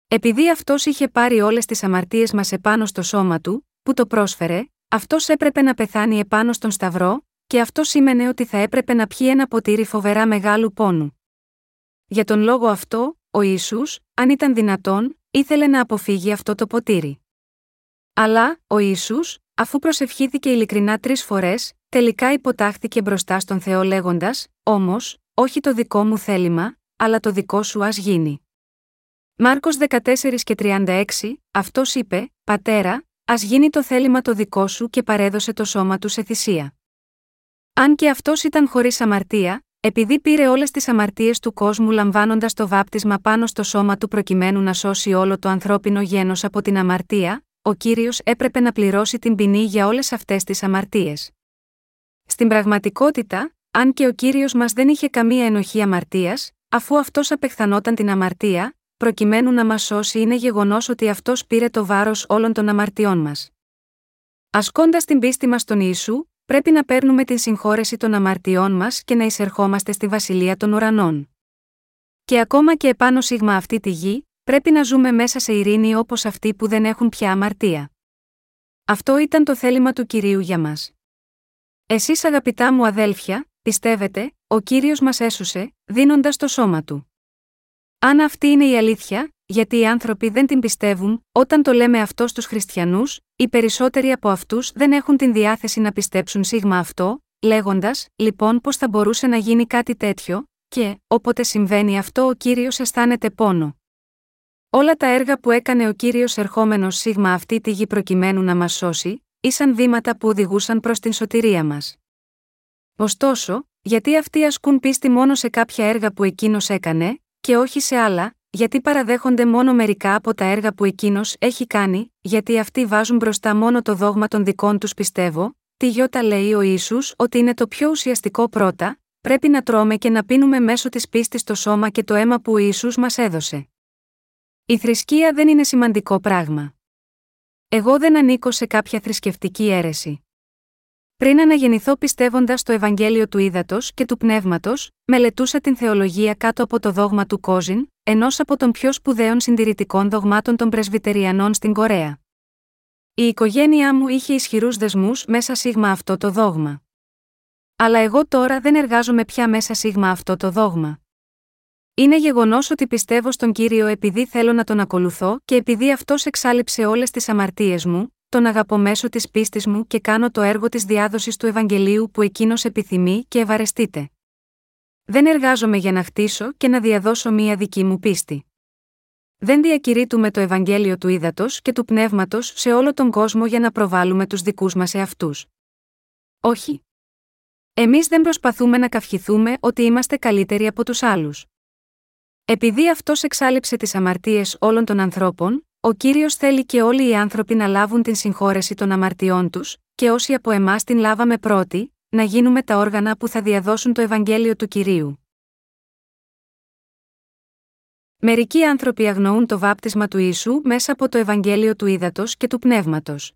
Επειδή αυτός είχε πάρει όλες τις αμαρτίες μας επάνω στο σώμα του, που το πρόσφερε, αυτός έπρεπε να πεθάνει επάνω στον Σταυρό, και αυτό σήμαινε ότι θα έπρεπε να πιει ένα ποτήρι φοβερά μεγάλου πόνου. Για τον λόγο αυτό, ο Ιησούς, αν ήταν δυνατόν, ήθελε να αποφύγει αυτό το ποτήρι. Αλλά, ο Ιησούς, αφού προσευχήθηκε ειλικρινά τρεις φορές, τελικά υποτάχθηκε μπροστά στον Θεό λέγοντας: Όμως, όχι το δικό μου θέλημα, αλλά το δικό σου ας γίνει. Μάρκος 14 και 36, αυτός είπε: Πατέρα, ας γίνει το θέλημα το δικό σου και παρέδωσε το σώμα του σε θυσία. Αν και αυτός ήταν χωρίς αμαρτία, επειδή πήρε όλες τις αμαρτίες του κόσμου λαμβάνοντας το βάπτισμα πάνω στο σώμα του προκειμένου να σώσει όλο το ανθρώπινο γένος από την αμαρτία, ο κύριος έπρεπε να πληρώσει την ποινή για όλες αυτές τις αμαρτίες. Στην πραγματικότητα, αν και ο κύριος μας δεν είχε καμία ενοχή αμαρτίας, αφού αυτός απεχθανόταν την αμαρτία, προκειμένου να μας σώσει είναι γεγονός ότι αυτός πήρε το βάρος όλων των αμαρτιών μας. Ασκώντας την πίστη μας στον Ιησού, πρέπει να παίρνουμε την συγχώρεση των αμαρτιών μας και να εισερχόμαστε στη βασιλεία των ουρανών. Και ακόμα και επάνω σίγμα αυτή τη γη, πρέπει να ζούμε μέσα σε ειρήνη όπως αυτοί που δεν έχουν πια αμαρτία. Αυτό ήταν το θέλημα του κυρίου για μας. Εσείς αγαπητά μου αδέλφια, πιστεύετε, ο κύριος μας έσωσε, δίνοντας το σώμα του. Αν αυτή είναι η αλήθεια, γιατί οι άνθρωποι δεν την πιστεύουν, όταν το λέμε αυτό στους χριστιανούς, οι περισσότεροι από αυτούς δεν έχουν την διάθεση να πιστέψουν σίγμα αυτό, λέγοντας, λοιπόν, πώς θα μπορούσε να γίνει κάτι τέτοιο, και, όποτε συμβαίνει αυτό, ο κύριος αισθάνεται πόνο. Όλα τα έργα που έκανε ο κύριος ερχόμενος σίγμα αυτή τη γη προκειμένου να μας σώσει, ήσαν βήματα που οδηγούσαν προς την σωτηρία μας. Ωστόσο, γιατί αυτοί ασκούν πίστη μόνο σε κάποια έργα που εκείνος έκανε, και όχι σε άλλα, γιατί παραδέχονται μόνο μερικά από τα έργα που εκείνος έχει κάνει, γιατί αυτοί βάζουν μπροστά μόνο το δόγμα των δικών τους πιστεύω, τι γιώτα λέει ο Ισού ότι είναι το πιο ουσιαστικό πρώτα, πρέπει να τρώμε και να πίνουμε μέσω της πίστης το σώμα και το αίμα που ο Ισού μας έδωσε. Η θρησκεία δεν είναι σημαντικό πράγμα. Εγώ δεν ανήκω σε κάποια θρησκευτική αίρεση. Πριν αναγεννηθώ πιστεύοντας το Ευαγγέλιο του Ήδατος και του Πνεύματος, μελετούσα την θεολογία κάτω από το δόγμα του Κόζιν, ενός από των πιο σπουδαίων συντηρητικών δογμάτων των Πρεσβυτεριανών στην Κορέα. Η οικογένειά μου είχε ισχυρούς δεσμούς μέσα σίγμα αυτό το δόγμα. Αλλά εγώ τώρα δεν εργάζομαι πια μέσα σίγμα αυτό το δόγμα. Είναι γεγονός ότι πιστεύω στον κύριο επειδή θέλω να τον ακολουθώ και επειδή αυτός εξάλληψε όλες τις αμαρτίες μου, τον αγαπώ μέσω της πίστης μου και κάνω το έργο της διάδοσης του Ευαγγελίου που εκείνος επιθυμεί και ευαρεστείται. Δεν εργάζομαι για να χτίσω και να διαδώσω μία δική μου πίστη. Δεν διακηρύττουμε το Ευαγγέλιο του ύδατο και του πνεύματος σε όλο τον κόσμο για να προβάλλουμε τους δικούς μας εαυτού. Όχι. Εμείς δεν προσπαθούμε να καυχηθούμε ότι είμαστε καλύτεροι από τους άλλους. Επειδή αυτός εξάλληψε τις αμαρτίες όλων των ανθρώπων, ο κύριος θέλει και όλοι οι άνθρωποι να λάβουν την συγχώρεση των αμαρτιών τους, και όσοι από εμάς την λάβαμε πρώτοι, να γίνουμε τα όργανα που θα διαδώσουν το Ευαγγέλιο του κυρίου. Μερικοί άνθρωποι αγνοούν το βάπτισμα του Ιησού μέσα από το Ευαγγέλιο του Ήδατος και του Πνεύματος.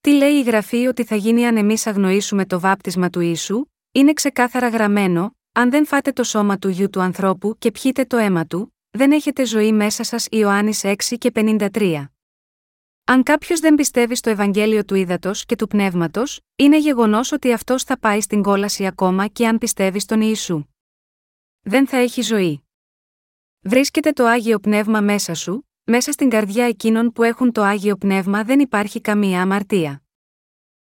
τι λέει η γραφή ότι θα γίνει αν εμείς αγνοήσουμε το βάπτισμα του Ιησού, είναι ξεκάθαρα γραμμένο, αν δεν φάτε το σώμα του γιου του ανθρώπου και πιείτε το αίμα του, δεν έχετε ζωή μέσα σας Ιωάννης 6 και 53. Αν κάποιος δεν πιστεύει στο Ευαγγέλιο του ύδατο και του πνεύματος, είναι γεγονός ότι αυτός θα πάει στην κόλαση ακόμα και αν πιστεύει στον Ιησού. Δεν θα έχει ζωή. Βρίσκεται το άγιο πνεύμα μέσα σου, μέσα στην καρδιά εκείνων που έχουν το άγιο πνεύμα δεν υπάρχει καμία αμαρτία.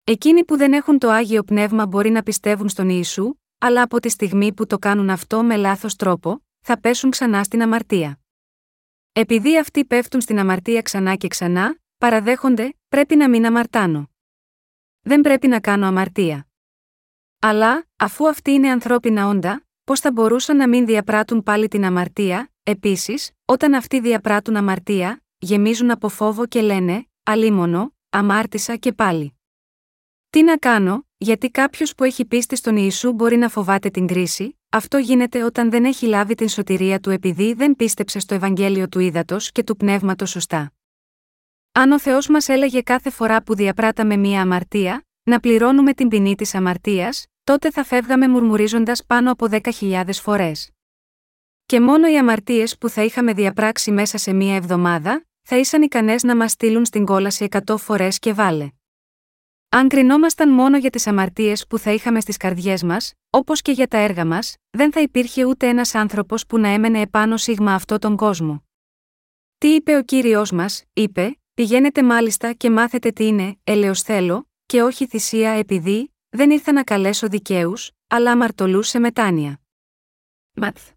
Εκείνοι που δεν έχουν το άγιο πνεύμα μπορεί να πιστεύουν στον Ιησού, αλλά από τη στιγμή που το κάνουν αυτό με λάθος τρόπο, θα πέσουν ξανά στην αμαρτία. Επειδή αυτοί πέφτουν στην αμαρτία ξανά και ξανά, παραδέχονται, πρέπει να μην αμαρτάνω. Δεν πρέπει να κάνω αμαρτία. Αλλά, αφού αυτοί είναι ανθρώπινα όντα, πώς θα μπορούσαν να μην διαπράττουν πάλι την αμαρτία, επίσης, όταν αυτοί διαπράττουν αμαρτία, γεμίζουν από φόβο και λένε, αλίμονο, αμάρτησα και πάλι. Τι να κάνω, γιατί κάποιος που έχει πίστη στον Ιησού μπορεί να φοβάται την κρίση, αυτό γίνεται όταν δεν έχει λάβει την σωτηρία του επειδή δεν πίστεψε στο Ευαγγέλιο του ύδατο και του πνεύματος σωστά. Αν ο Θεός μας έλεγε κάθε φορά που διαπράταμε μία αμαρτία, να πληρώνουμε την ποινή της αμαρτίας, τότε θα φεύγαμε μουρμουρίζοντας πάνω από 10.000 φορές. Και μόνο οι αμαρτίες που θα είχαμε διαπράξει μέσα σε μία εβδομάδα, θα ήσαν ικανές να μας στείλουν στην κόλαση 100 φορές και βάλε. Αν κρινόμασταν μόνο για τις αμαρτίες που θα είχαμε στις καρδιές μας, όπως και για τα έργα μας, δεν θα υπήρχε ούτε ένας άνθρωπος που να έμενε επάνω σίγμα αυτό τον κόσμο. Τι είπε ο κύριος μας, είπε, Πηγαίνετε μάλιστα και μάθετε τι είναι, ελεοσθέλω, και όχι θυσία επειδή, δεν ήρθα να καλέσω δικαίους, αλλά αμαρτωλούς σε μετάνοια. Μαθ.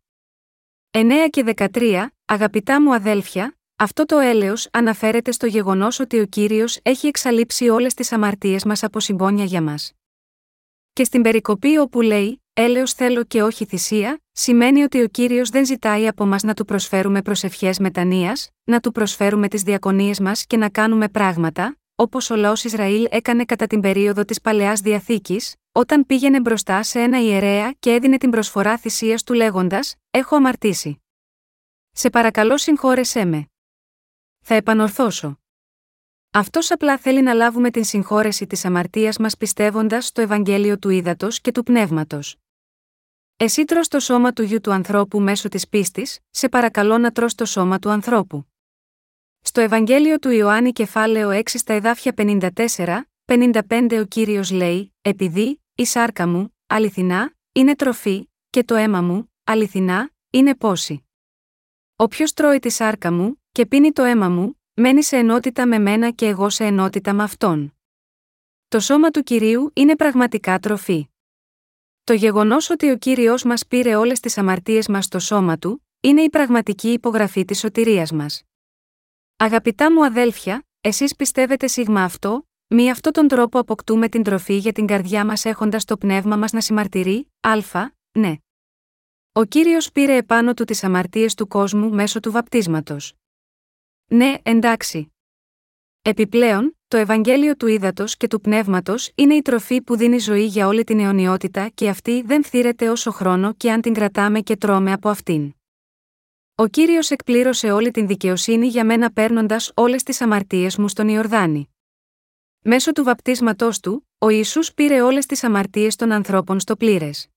9 και 13, αγαπητά μου αδέλφια, αυτό το έλεος αναφέρεται στο γεγονός ότι ο κύριος έχει εξαλείψει όλες τις αμαρτίες μας από συμπόνια για μας. Και στην περικοπή όπου λέει, έλεος θέλω και όχι θυσία, σημαίνει ότι ο κύριος δεν ζητάει από μας να του προσφέρουμε προσευχές μετανία, να του προσφέρουμε τις διακονίες μας και να κάνουμε πράγματα, όπως ο λαός Ισραήλ έκανε κατά την περίοδο της παλαιάς διαθήκης, όταν πήγαινε μπροστά σε ένα ιερέα και έδινε την προσφορά θυσίας του λέγοντας: Έχω αμαρτήσει. Σε παρακαλώ συγχώρεσέ με. Θα επανορθώσω. Αυτός απλά θέλει να λάβουμε την συγχώρεση της αμαρτίας μας πιστεύοντας στο Ευαγγέλιο του Ήδατος και του Πνεύματος. Εσύ τρως το σώμα του γιου του ανθρώπου μέσω της πίστης, σε παρακαλώ να τρως το σώμα του ανθρώπου. Στο Ευαγγέλιο του Ιωάννη κεφάλαιο 6 στα εδάφια 54, 55 ο Κύριος λέει «Επειδή, η σάρκα μου, αληθινά, είναι τροφή, και το αίμα μου, αληθινά, είναι πόση. Όποιος τρώει τη σάρκα μου, και πίνει το αίμα μου, μένει σε ενότητα με μένα και εγώ σε ενότητα με αυτόν. Το σώμα του Κυρίου είναι πραγματικά τροφή. Το γεγονός ότι ο κύριος μας πήρε όλες τις αμαρτίες μας στο σώμα του, είναι η πραγματική υπογραφή της σωτηρίας μας. Αγαπητά μου αδέλφια, εσείς πιστεύετε σίγμα αυτό, μη αυτό τον τρόπο αποκτούμε την τροφή για την καρδιά μας έχοντας το πνεύμα μας να συμμαρτυρεί, α, ναι. Ο κύριος πήρε επάνω του τις αμαρτίες του κόσμου μέσω του βαπτίσματος. Ναι, εντάξει. Επιπλέον, το Ευαγγέλιο του Ήδατος και του Πνεύματος είναι η τροφή που δίνει ζωή για όλη την αιωνιότητα και αυτή δεν φθήρεται όσο χρόνο και αν την κρατάμε και τρώμε από αυτήν. Ο κύριος εκπλήρωσε όλη την δικαιοσύνη για μένα παίρνοντας όλες τις αμαρτίες μου στον Ιορδάνη. Μέσω του βαπτίσματός του, ο Ιησούς πήρε όλες τις αμαρτίες των ανθρώπων στο πλήρες.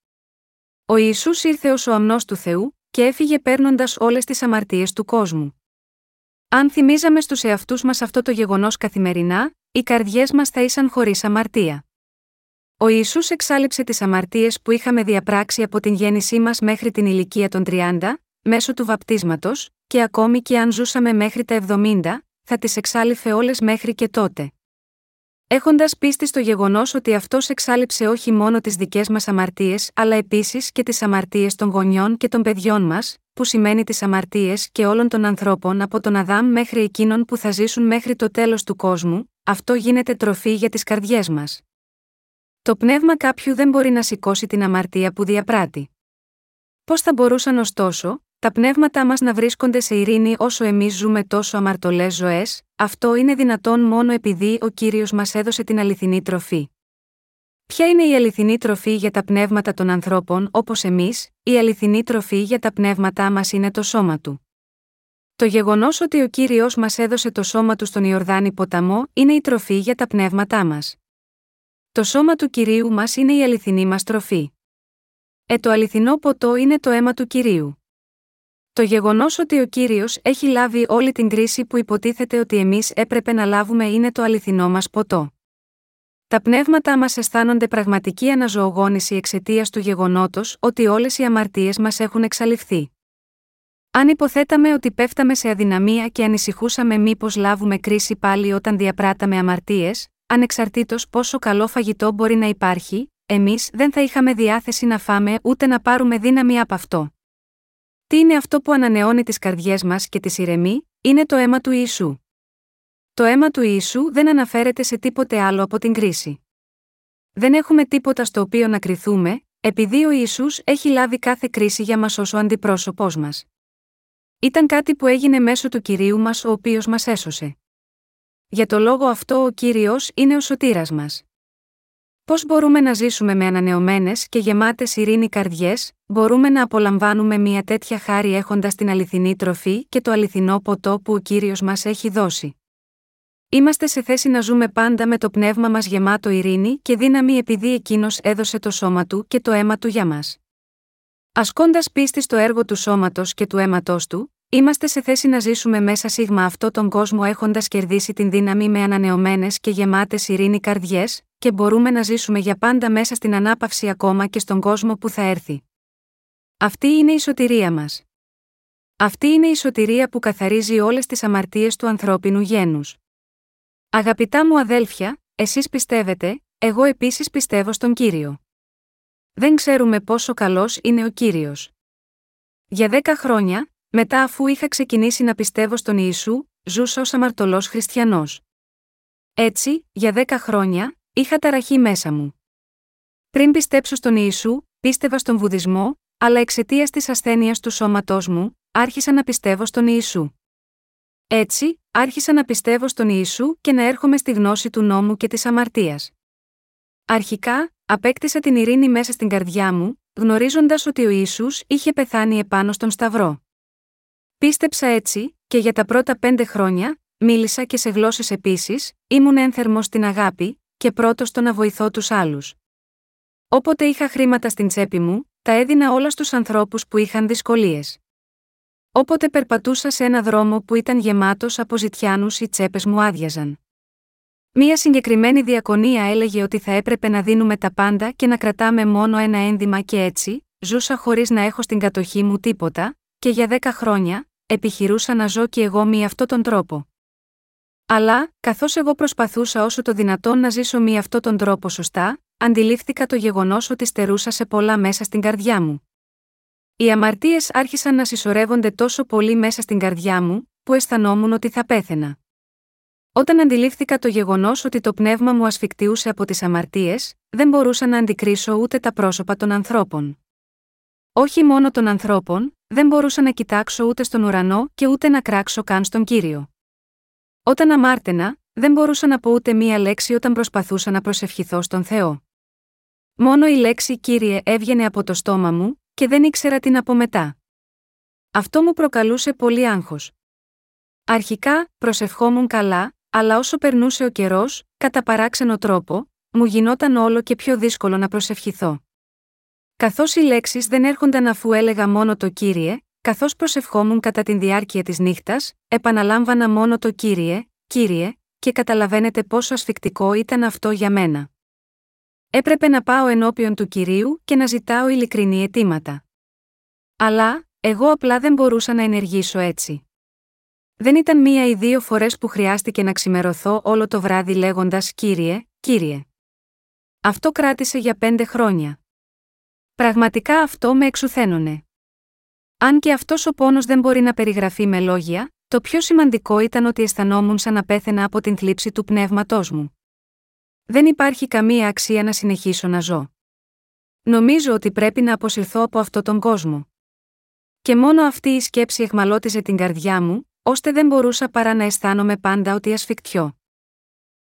Ο Ιησούς ήρθε ως ο αμνός του Θεού και έφυγε παίρνοντας όλες τις αμαρτίες του κόσμου. Αν θυμίζαμε στους εαυτούς μας αυτό το γεγονός καθημερινά, οι καρδιές μας θα ήσαν χωρίς αμαρτία. Ο Ισού εξάλληψε τις αμαρτίες που είχαμε διαπράξει από την γέννησή μας μέχρι την ηλικία των 30, μέσω του βαπτίσματος, και ακόμη και αν ζούσαμε μέχρι τα 70, θα τις εξάλληφε όλες μέχρι και τότε. Έχοντας πίστη στο γεγονός ότι αυτός εξάλληψε όχι μόνο τις δικές μας αμαρτίες αλλά επίσης και τις αμαρτίες των γονιών και των παιδιών μας, που σημαίνει τις αμαρτίες και όλων των ανθρώπων από τον Αδάμ μέχρι εκείνων που θα ζήσουν μέχρι το τέλος του κόσμου, αυτό γίνεται τροφή για τις καρδιές μας. Το πνεύμα κάποιου δεν μπορεί να σηκώσει την αμαρτία που διαπράττει. Πώς θα μπορούσαν ωστόσο, τα πνεύματά μας να βρίσκονται σε ειρήνη όσο εμείς ζούμε τόσο αμαρτωλές ζωές, αυτό είναι δυνατόν μόνο επειδή ο κύριος μας έδωσε την αληθινή τροφή. Ποια είναι η αληθινή τροφή για τα πνεύματα των ανθρώπων όπως εμείς, η αληθινή τροφή για τα πνεύματά μας είναι το σώμα του. Το γεγονός ότι ο κύριος μας έδωσε το σώμα του στον Ιορδάνη ποταμό είναι η τροφή για τα πνεύματά μας. Το σώμα του κυρίου μας είναι η αληθινή μας τροφή. Ε, το αληθινό ποτό είναι το αίμα του κυρίου. Το γεγονός ότι ο κύριος έχει λάβει όλη την κρίση που υποτίθεται ότι εμείς έπρεπε να λάβουμε είναι το αληθινό μας ποτό. Τα πνεύματά μας αισθάνονται πραγματική αναζωογόνηση εξαιτίας του γεγονότος ότι όλες οι αμαρτίες μας έχουν εξαλειφθεί. Αν υποθέταμε ότι πέφταμε σε αδυναμία και ανησυχούσαμε μήπως λάβουμε κρίση πάλι όταν διαπράταμε αμαρτίες, ανεξαρτήτως πόσο καλό φαγητό μπορεί να υπάρχει, εμείς δεν θα είχαμε διάθεση να φάμε ούτε να πάρουμε δύναμη από αυτό. Τι είναι αυτό που ανανεώνει τις καρδιές μας και τις ηρεμεί, είναι το αίμα του Ιησού. Το αίμα του Ιησού δεν αναφέρεται σε τίποτε άλλο από την κρίση. Δεν έχουμε τίποτα στο οποίο να κριθούμε, επειδή ο Ιησούς έχει λάβει κάθε κρίση για μας ως ο αντιπρόσωπός μας. Ήταν κάτι που έγινε μέσω του Κυρίου μας ο οποίος μας έσωσε. Για το λόγο αυτό ο Κύριος είναι ο σωτήρας μας. Πώς μπορούμε να ζήσουμε με ανανεωμένες και γεμάτες ειρήνη καρδιές, μπορούμε να απολαμβάνουμε μια τέτοια χάρη έχοντας την αληθινή τροφή και το αληθινό ποτό που ο κύριος μας έχει δώσει. Είμαστε σε θέση να ζούμε πάντα με το πνεύμα μας γεμάτο ειρήνη και δύναμη επειδή εκείνος έδωσε το σώμα του και το αίμα του για μας. Ασκώντας πίστη στο έργο του σώματος και του αίματός του, είμαστε σε θέση να ζήσουμε μέσα σίγμα αυτό τον κόσμο έχοντας κερδίσει την δύναμη με ανανεωμένες και γεμάτες ειρήνη καρδιές, και μπορούμε να ζήσουμε για πάντα μέσα στην ανάπαυση ακόμα και στον κόσμο που θα έρθει. Αυτή είναι η σωτηρία μας. Αυτή είναι η σωτηρία που καθαρίζει όλες τις αμαρτίες του ανθρώπινου γένους. Αγαπητά μου αδέλφια, εσείς πιστεύετε, εγώ επίσης πιστεύω στον κύριο. Δεν ξέρουμε πόσο καλός είναι ο κύριος. Για δέκα χρόνια, μετά αφού είχα ξεκινήσει να πιστεύω στον Ιησού, ζούσα ως αμαρτωλός χριστιανός. Έτσι, για δέκα χρόνια, είχα ταραχή μέσα μου. Πριν πιστέψω στον Ιησού, πίστευα στον Βουδισμό, αλλά εξαιτίας της ασθένειας του σώματός μου, άρχισα να πιστεύω στον Ιησού. Έτσι, άρχισα να πιστεύω στον Ιησού και να έρχομαι στη γνώση του νόμου και της αμαρτίας. Αρχικά, απέκτησα την ειρήνη μέσα στην καρδιά μου, γνωρίζοντας ότι ο Ιησούς είχε πεθάνει επάνω στον Σταυρό. Πίστεψα έτσι, και για τα πρώτα πέντε χρόνια, μίλησα και σε γλώσσες επίσης, ήμουν ένθερμος στην αγάπη, και πρώτος στο να βοηθώ τους άλλους. Όποτε είχα χρήματα στην τσέπη μου, τα έδινα όλα στους ανθρώπους που είχαν δυσκολίες. Όποτε περπατούσα σε ένα δρόμο που ήταν γεμάτος από ζητιάνους, οι τσέπες μου άδειαζαν. Μία συγκεκριμένη διακονία έλεγε ότι θα έπρεπε να δίνουμε τα πάντα και να κρατάμε μόνο ένα ένδυμα και έτσι, ζούσα χωρίς να έχω στην κατοχή μου τίποτα, και για δέκα χρόνια, επιχειρούσα να ζω και εγώ με αυτόν τον τρόπο. Αλλά, καθώς εγώ προσπαθούσα όσο το δυνατόν να ζήσω με αυτόν τον τρόπο σωστά, αντιλήφθηκα το γεγονός ότι στερούσα σε πολλά μέσα στην καρδιά μου. Οι αμαρτίες άρχισαν να συσσωρεύονται τόσο πολύ μέσα στην καρδιά μου, που αισθανόμουν ότι θα πέθαινα. Όταν αντιλήφθηκα το γεγονός ότι το πνεύμα μου ασφικτιούσε από τις αμαρτίες, δεν μπορούσα να αντικρίσω ούτε τα πρόσωπα των ανθρώπων. Όχι μόνο των ανθρώπων, δεν μπορούσα να κοιτάξω ούτε στον ουρανό και ούτε να κράξω καν στον κύριο. Όταν αμάρτενα, δεν μπορούσα να πω ούτε μία λέξη όταν προσπαθούσα να προσευχηθώ στον Θεό. Μόνο η λέξη κύριε έβγαινε από το στόμα μου, και δεν ήξερα τι να πω μετά. Αυτό μου προκαλούσε πολύ άγχος. Αρχικά, προσευχόμουν καλά, αλλά όσο περνούσε ο καιρός, κατά παράξενο τρόπο, μου γινόταν όλο και πιο δύσκολο να προσευχηθώ. Καθώς οι λέξεις δεν έρχονταν αφού έλεγα μόνο το κύριε, καθώς προσευχόμουν κατά τη διάρκεια της νύχτας, επαναλάμβανα μόνο το κύριε, κύριε, και καταλαβαίνετε πόσο ασφικτικό ήταν αυτό για μένα. Έπρεπε να πάω ενώπιον του κυρίου και να ζητάω ειλικρινή αιτήματα. Αλλά, εγώ απλά δεν μπορούσα να ενεργήσω έτσι. Δεν ήταν μία ή δύο φορές που χρειάστηκε να ξημερωθώ όλο το βράδυ λέγοντας Κύριε, Κύριε. Αυτό κράτησε για πέντε χρόνια. Πραγματικά αυτό με εξουθένωνε. Αν και αυτός ο πόνος δεν μπορεί να περιγραφεί με λόγια, το πιο σημαντικό ήταν ότι αισθανόμουν σαν να πέθαινα από την θλίψη του πνεύματός μου. Δεν υπάρχει καμία αξία να συνεχίσω να ζω. Νομίζω ότι πρέπει να αποσυρθώ από αυτόν τον κόσμο. Και μόνο αυτή η σκέψη εχμαλώτιζε την καρδιά μου, ώστε δεν μπορούσα παρά να αισθάνομαι πάντα ότι ασφικτιώ.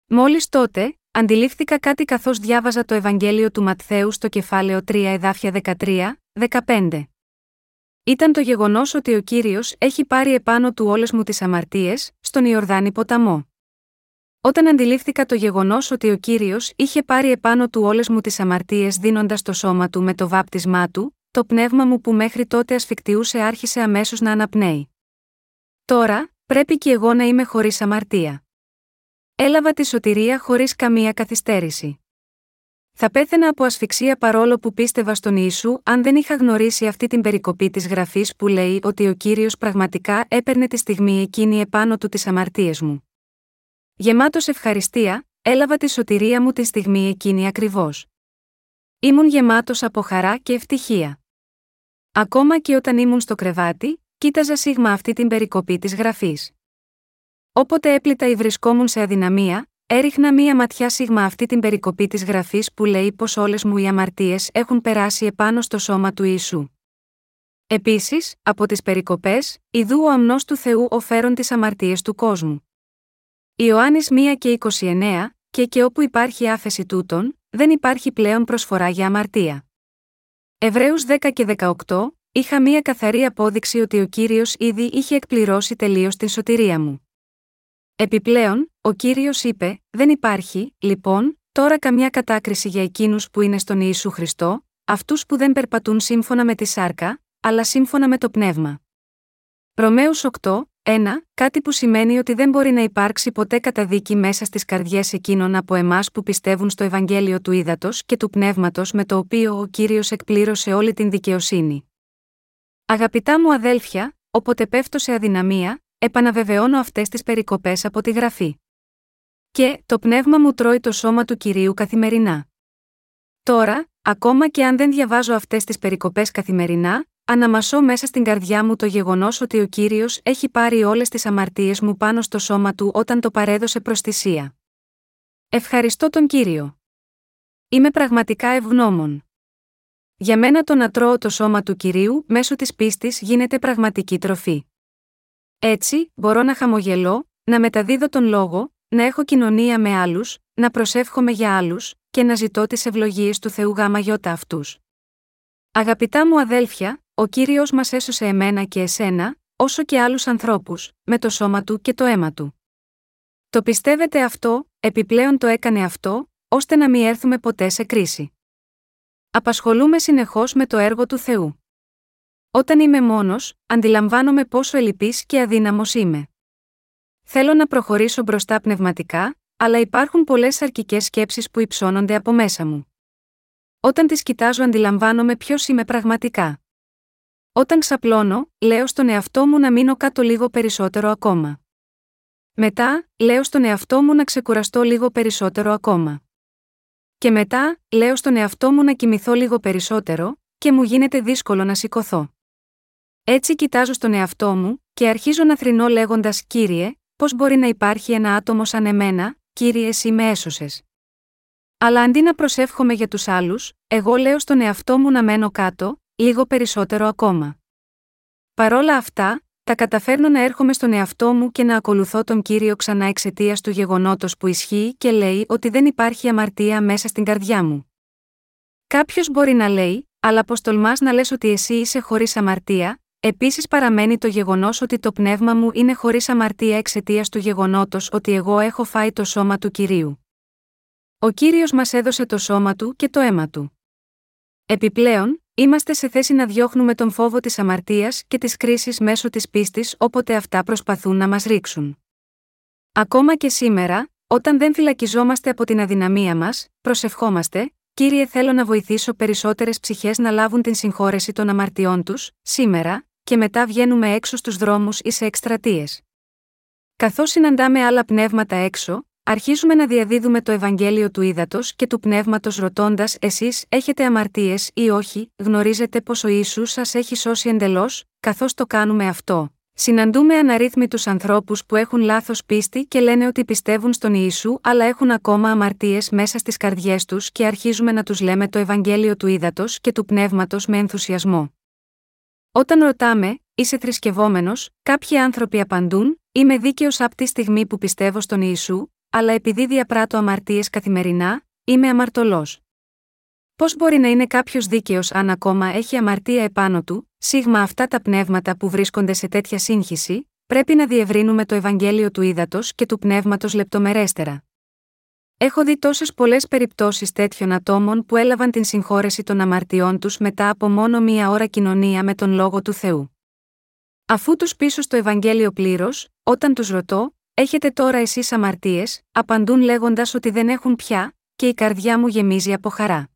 Μόλις τότε, αντιλήφθηκα κάτι καθώς διάβαζα το Ευαγγέλιο του Ματθαίου στο κεφάλαιο 3 εδάφια 13, 15. Ήταν το γεγονός ότι ο κύριος έχει πάρει επάνω του όλες μου τις αμαρτίες, στον Ιορδάνη ποταμό. Όταν αντιλήφθηκα το γεγονός ότι ο κύριος είχε πάρει επάνω του όλες μου τις αμαρτίες δίνοντας το σώμα του με το βάπτισμά του, το πνεύμα μου που μέχρι τότε ασφικτιούσε άρχισε αμέσως να αναπνέει. Τώρα, πρέπει και εγώ να είμαι χωρίς αμαρτία. Έλαβα τη σωτηρία χωρίς καμία καθυστέρηση. Θα πέθαινα από ασφυξία παρόλο που πίστευα στον Ιησού αν δεν είχα γνωρίσει αυτή την περικοπή της γραφής που λέει ότι ο κύριος πραγματικά έπαιρνε τη στιγμή εκείνη επάνω του τις αμαρτίες μου. Γεμάτος ευχαριστία, έλαβα τη σωτηρία μου τη στιγμή εκείνη ακριβώς. Ήμουν γεμάτος από χαρά και ευτυχία. Ακόμα και όταν ήμουν στο κρεβάτι, κοίταζα σίγμα αυτή την περικοπή της γραφής. Όποτε έπλητα ή βρισκόμουν σε αδυναμία, έριχνα μία ματιά σίγμα αυτή την περικοπή της γραφής που λέει πως όλες μου οι αμαρτίες έχουν περάσει επάνω στο σώμα του Ιησού. Επίσης, από τις περικοπές, ιδού ο αμνός του Θεού οφέρον τις αμαρτίες του κόσμου. Ιωάννης 1 και 29, και και όπου υπάρχει άφεση τούτων, δεν υπάρχει πλέον προσφορά για αμαρτία. Εβραίους 10 και 18, είχα μία καθαρή απόδειξη ότι ο Κύριος ήδη είχε εκπληρώσει τελείως την σωτηρία μου. Επιπλέον, ο Κύριος είπε, δεν υπάρχει, λοιπόν, τώρα καμιά κατάκριση για εκείνους που είναι στον Ιησού Χριστό, αυτούς που δεν περπατούν σύμφωνα με τη σάρκα, αλλά σύμφωνα με το πνεύμα. Ρωμαίους 8, 1. Κάτι που σημαίνει ότι δεν μπορεί να υπάρξει ποτέ καταδίκη μέσα στις καρδιές εκείνων από εμάς που πιστεύουν στο Ευαγγέλιο του Ήδατος και του Πνεύματος με το οποίο ο κύριος εκπλήρωσε όλη την δικαιοσύνη. Αγαπητά μου αδέλφια, όποτε πέφτω σε αδυναμία, επαναβεβαιώνω αυτές τις περικοπές από τη γραφή. Και το πνεύμα μου τρώει το σώμα του κυρίου καθημερινά. Τώρα, ακόμα και αν δεν διαβάζω αυτές τις περικοπές καθημερινά, αναμασώ μέσα στην καρδιά μου το γεγονός ότι ο κύριος έχει πάρει όλες τις αμαρτίες μου πάνω στο σώμα του όταν το παρέδωσε προς θυσία. Ευχαριστώ τον κύριο. Είμαι πραγματικά ευγνώμων. Για μένα το να τρώω το σώμα του κυρίου μέσω της πίστης γίνεται πραγματική τροφή. Έτσι, μπορώ να χαμογελώ, να μεταδίδω τον λόγο, να έχω κοινωνία με άλλους, να προσεύχομαι για άλλους, και να ζητώ τις ευλογίες του Θεού γάμα γιώτα αυτούς. Αγαπητά μου αδέλφια, ο κύριος μας έσωσε εμένα και εσένα, όσο και άλλους ανθρώπους, με το σώμα του και το αίμα του. Το πιστεύετε αυτό, επιπλέον το έκανε αυτό, ώστε να μην έρθουμε ποτέ σε κρίση. Απασχολούμε συνεχώς με το έργο του Θεού. Όταν είμαι μόνος, αντιλαμβάνομαι πόσο ελλειπής και αδύναμος είμαι. Θέλω να προχωρήσω μπροστά πνευματικά, αλλά υπάρχουν πολλές αρκικές σκέψεις που υψώνονται από μέσα μου. Όταν τις κοιτάζω, αντιλαμβάνομαι ποιος είμαι πραγματικά. Όταν ξαπλώνω, λέω στον εαυτό μου να μείνω κάτω λίγο περισσότερο ακόμα. Μετά, λέω στον εαυτό μου να ξεκουραστώ λίγο περισσότερο ακόμα. Και μετά, λέω στον εαυτό μου να κοιμηθώ λίγο περισσότερο, και μου γίνεται δύσκολο να σηκωθώ. Έτσι κοιτάζω στον εαυτό μου, και αρχίζω να θρυνώ λέγοντας: Κύριε, πώς μπορεί να υπάρχει ένα άτομο σαν εμένα, κύριε, εσύ με έσωσες. Αλλά αντί να προσεύχομαι για τους άλλους, εγώ λέω στον εαυτό μου να μένω κάτω, λίγο περισσότερο ακόμα. Παρόλα αυτά, τα καταφέρνω να έρχομαι στον εαυτό μου και να ακολουθώ τον κύριο ξανά εξαιτίας του γεγονότος που ισχύει και λέει ότι δεν υπάρχει αμαρτία μέσα στην καρδιά μου. Κάποιος μπορεί να λέει, αλλά πως τολμάς να λες ότι εσύ είσαι χωρίς αμαρτία, επίσης παραμένει το γεγονός ότι το πνεύμα μου είναι χωρίς αμαρτία εξαιτίας του γεγονότος ότι εγώ έχω φάει το σώμα του κυρίου. Ο κύριος μας έδωσε το σώμα του και το αίμα του. Επιπλέον, είμαστε σε θέση να διώχνουμε τον φόβο της αμαρτίας και της κρίσης μέσω της πίστης όποτε αυτά προσπαθούν να μας ρίξουν. Ακόμα και σήμερα, όταν δεν φυλακιζόμαστε από την αδυναμία μας, προσευχόμαστε, Κύριε, θέλω να βοηθήσω περισσότερες ψυχές να λάβουν την συγχώρεση των αμαρτιών τους, σήμερα, και μετά βγαίνουμε έξω στους δρόμους ή σε εκστρατείες. Καθώς συναντάμε άλλα πνεύματα έξω, αρχίζουμε να διαδίδουμε το Ευαγγέλιο του ύδατο και του πνεύματος ρωτώντας: Εσείς έχετε αμαρτίες ή όχι, γνωρίζετε πως ο Ισού σας έχει σώσει εντελώς, καθώς το κάνουμε αυτό. Συναντούμε αναρρύθμιτους ανθρώπους που έχουν λάθος πίστη και λένε ότι πιστεύουν στον Ιησού αλλά έχουν ακόμα αμαρτίες μέσα στις καρδιές τους και αρχίζουμε να τους λέμε το Ευαγγέλιο του ύδατο και του πνεύματος με ενθουσιασμό. Όταν ρωτάμε, είσαι θρησκευόμενος, κάποιοι άνθρωποι απαντούν, Είμαι δίκαιος από τη στιγμή που πιστεύω στον Ιησού, αλλά επειδή διαπράττω αμαρτίες καθημερινά, είμαι αμαρτωλός. Πώς μπορεί να είναι κάποιος δίκαιος αν ακόμα έχει αμαρτία επάνω του, σίγμα αυτά τα πνεύματα που βρίσκονται σε τέτοια σύγχυση, πρέπει να διευρύνουμε το Ευαγγέλιο του ύδατο και του πνεύματος λεπτομερέστερα. Έχω δει τόσες πολλές περιπτώσεις τέτοιων ατόμων που έλαβαν την συγχώρεση των αμαρτιών τους μετά από μόνο μία ώρα κοινωνία με τον λόγο του Θεού. Αφού τους πίσω στο Ευαγγέλιο πλήρως, όταν τους ρωτώ, Έχετε τώρα εσείς αμαρτίες, απαντούν λέγοντας ότι δεν έχουν πια, και η καρδιά μου γεμίζει από χαρά.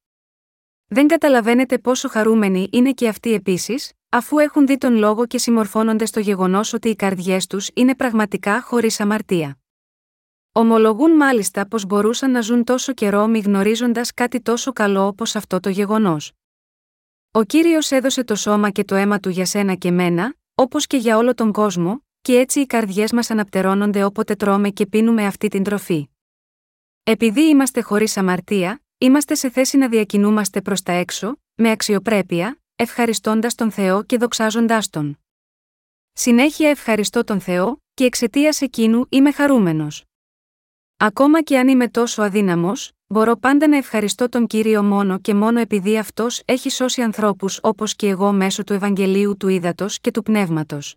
Δεν καταλαβαίνετε πόσο χαρούμενοι είναι και αυτοί επίσης, αφού έχουν δει τον λόγο και συμμορφώνονται στο γεγονός ότι οι καρδιές τους είναι πραγματικά χωρίς αμαρτία. Ομολογούν μάλιστα πως μπορούσαν να ζουν τόσο καιρό μη γνωρίζοντας κάτι τόσο καλό όπως αυτό το γεγονός. Ο κύριος έδωσε το σώμα και το αίμα του για σένα και μένα, όπως και για όλο τον κόσμο, και έτσι οι καρδιές μας αναπτερώνονται όποτε τρώμε και πίνουμε αυτή την τροφή. Επειδή είμαστε χωρίς αμαρτία, είμαστε σε θέση να διακινούμαστε προς τα έξω, με αξιοπρέπεια, ευχαριστώντας τον Θεό και δοξάζοντάς τον. Συνέχεια ευχαριστώ τον Θεό, και εξαιτίας εκείνου είμαι χαρούμενος. Ακόμα και αν είμαι τόσο αδύναμος, μπορώ πάντα να ευχαριστώ τον κύριο μόνο και μόνο επειδή αυτός έχει σώσει ανθρώπους όπως και εγώ μέσω του Ευαγγελίου του Ήδατος και του Πνεύματος.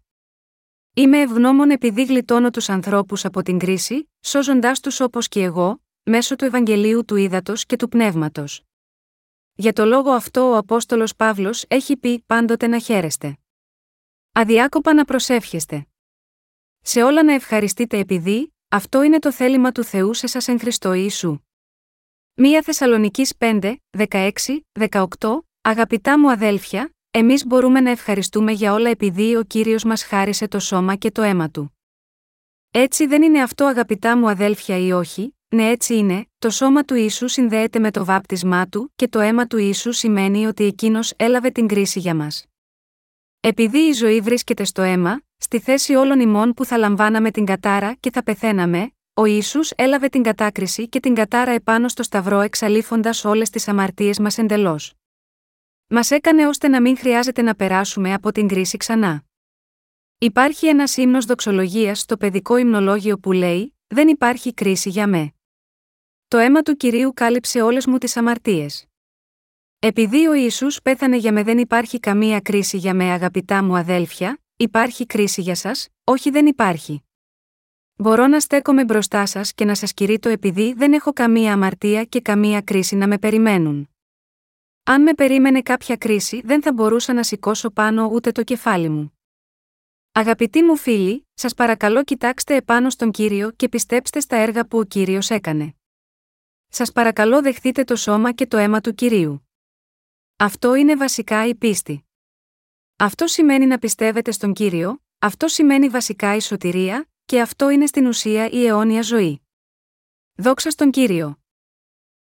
Είμαι ευγνώμων επειδή γλιτώνω τους ανθρώπους από την κρίση, σώζοντάς τους όπως και εγώ, μέσω του Ευαγγελίου του Ήδατος και του Πνεύματος. Για το λόγο αυτό ο Απόστολος Παύλος έχει πει πάντοτε να χαίρεστε. Αδιάκοπα να προσεύχεστε. Σε όλα να ευχαριστείτε επειδή, αυτό είναι το θέλημα του Θεού σε σας εν Χριστώ Ιησού. 1 Θεσσαλονικής 5, 16, 18 Αγαπητά μου αδέλφια, εμείς μπορούμε να ευχαριστούμε για όλα επειδή ο κύριος μας χάρισε το σώμα και το αίμα του. Έτσι δεν είναι αυτό αγαπητά μου αδέλφια ή όχι, ναι έτσι είναι, το σώμα του ίσου συνδέεται με το βάπτισμά του και το αίμα του ίσου σημαίνει ότι εκείνος έλαβε την κρίση για μας. Επειδή η ζωή βρίσκεται στο αίμα, στη θέση όλων ημών που θα λαμβάναμε την κατάρα και θα πεθαίναμε, ο ίσου έλαβε την κατάκριση και την κατάρα επάνω στο σταυρό εξαλείφοντας όλες τις αμαρτίες μας εντελώς. Μας έκανε ώστε να μην χρειάζεται να περάσουμε από την κρίση ξανά. Υπάρχει ένας ύμνος δοξολογίας στο παιδικό υμνολόγιο που λέει: Δεν υπάρχει κρίση για με. Το αίμα του κυρίου κάλυψε όλες μου τις αμαρτίες. Επειδή ο Ιησούς πέθανε για με δεν υπάρχει καμία κρίση για με αγαπητά μου αδέλφια, υπάρχει κρίση για σας, όχι δεν υπάρχει. Μπορώ να στέκομαι μπροστά σας και να σας κηρύττω επειδή δεν έχω καμία αμαρτία και καμία κρίση να με περιμένουν. Αν με περίμενε κάποια κρίση, δεν θα μπορούσα να σηκώσω πάνω ούτε το κεφάλι μου. Αγαπητοί μου φίλοι, σας παρακαλώ κοιτάξτε επάνω στον κύριο και πιστέψτε στα έργα που ο κύριος έκανε. Σας παρακαλώ δεχτείτε το σώμα και το αίμα του κυρίου. Αυτό είναι βασικά η πίστη. Αυτό σημαίνει να πιστεύετε στον κύριο, αυτό σημαίνει βασικά η σωτηρία, και αυτό είναι στην ουσία η αιώνια ζωή. Δόξα στον κύριο.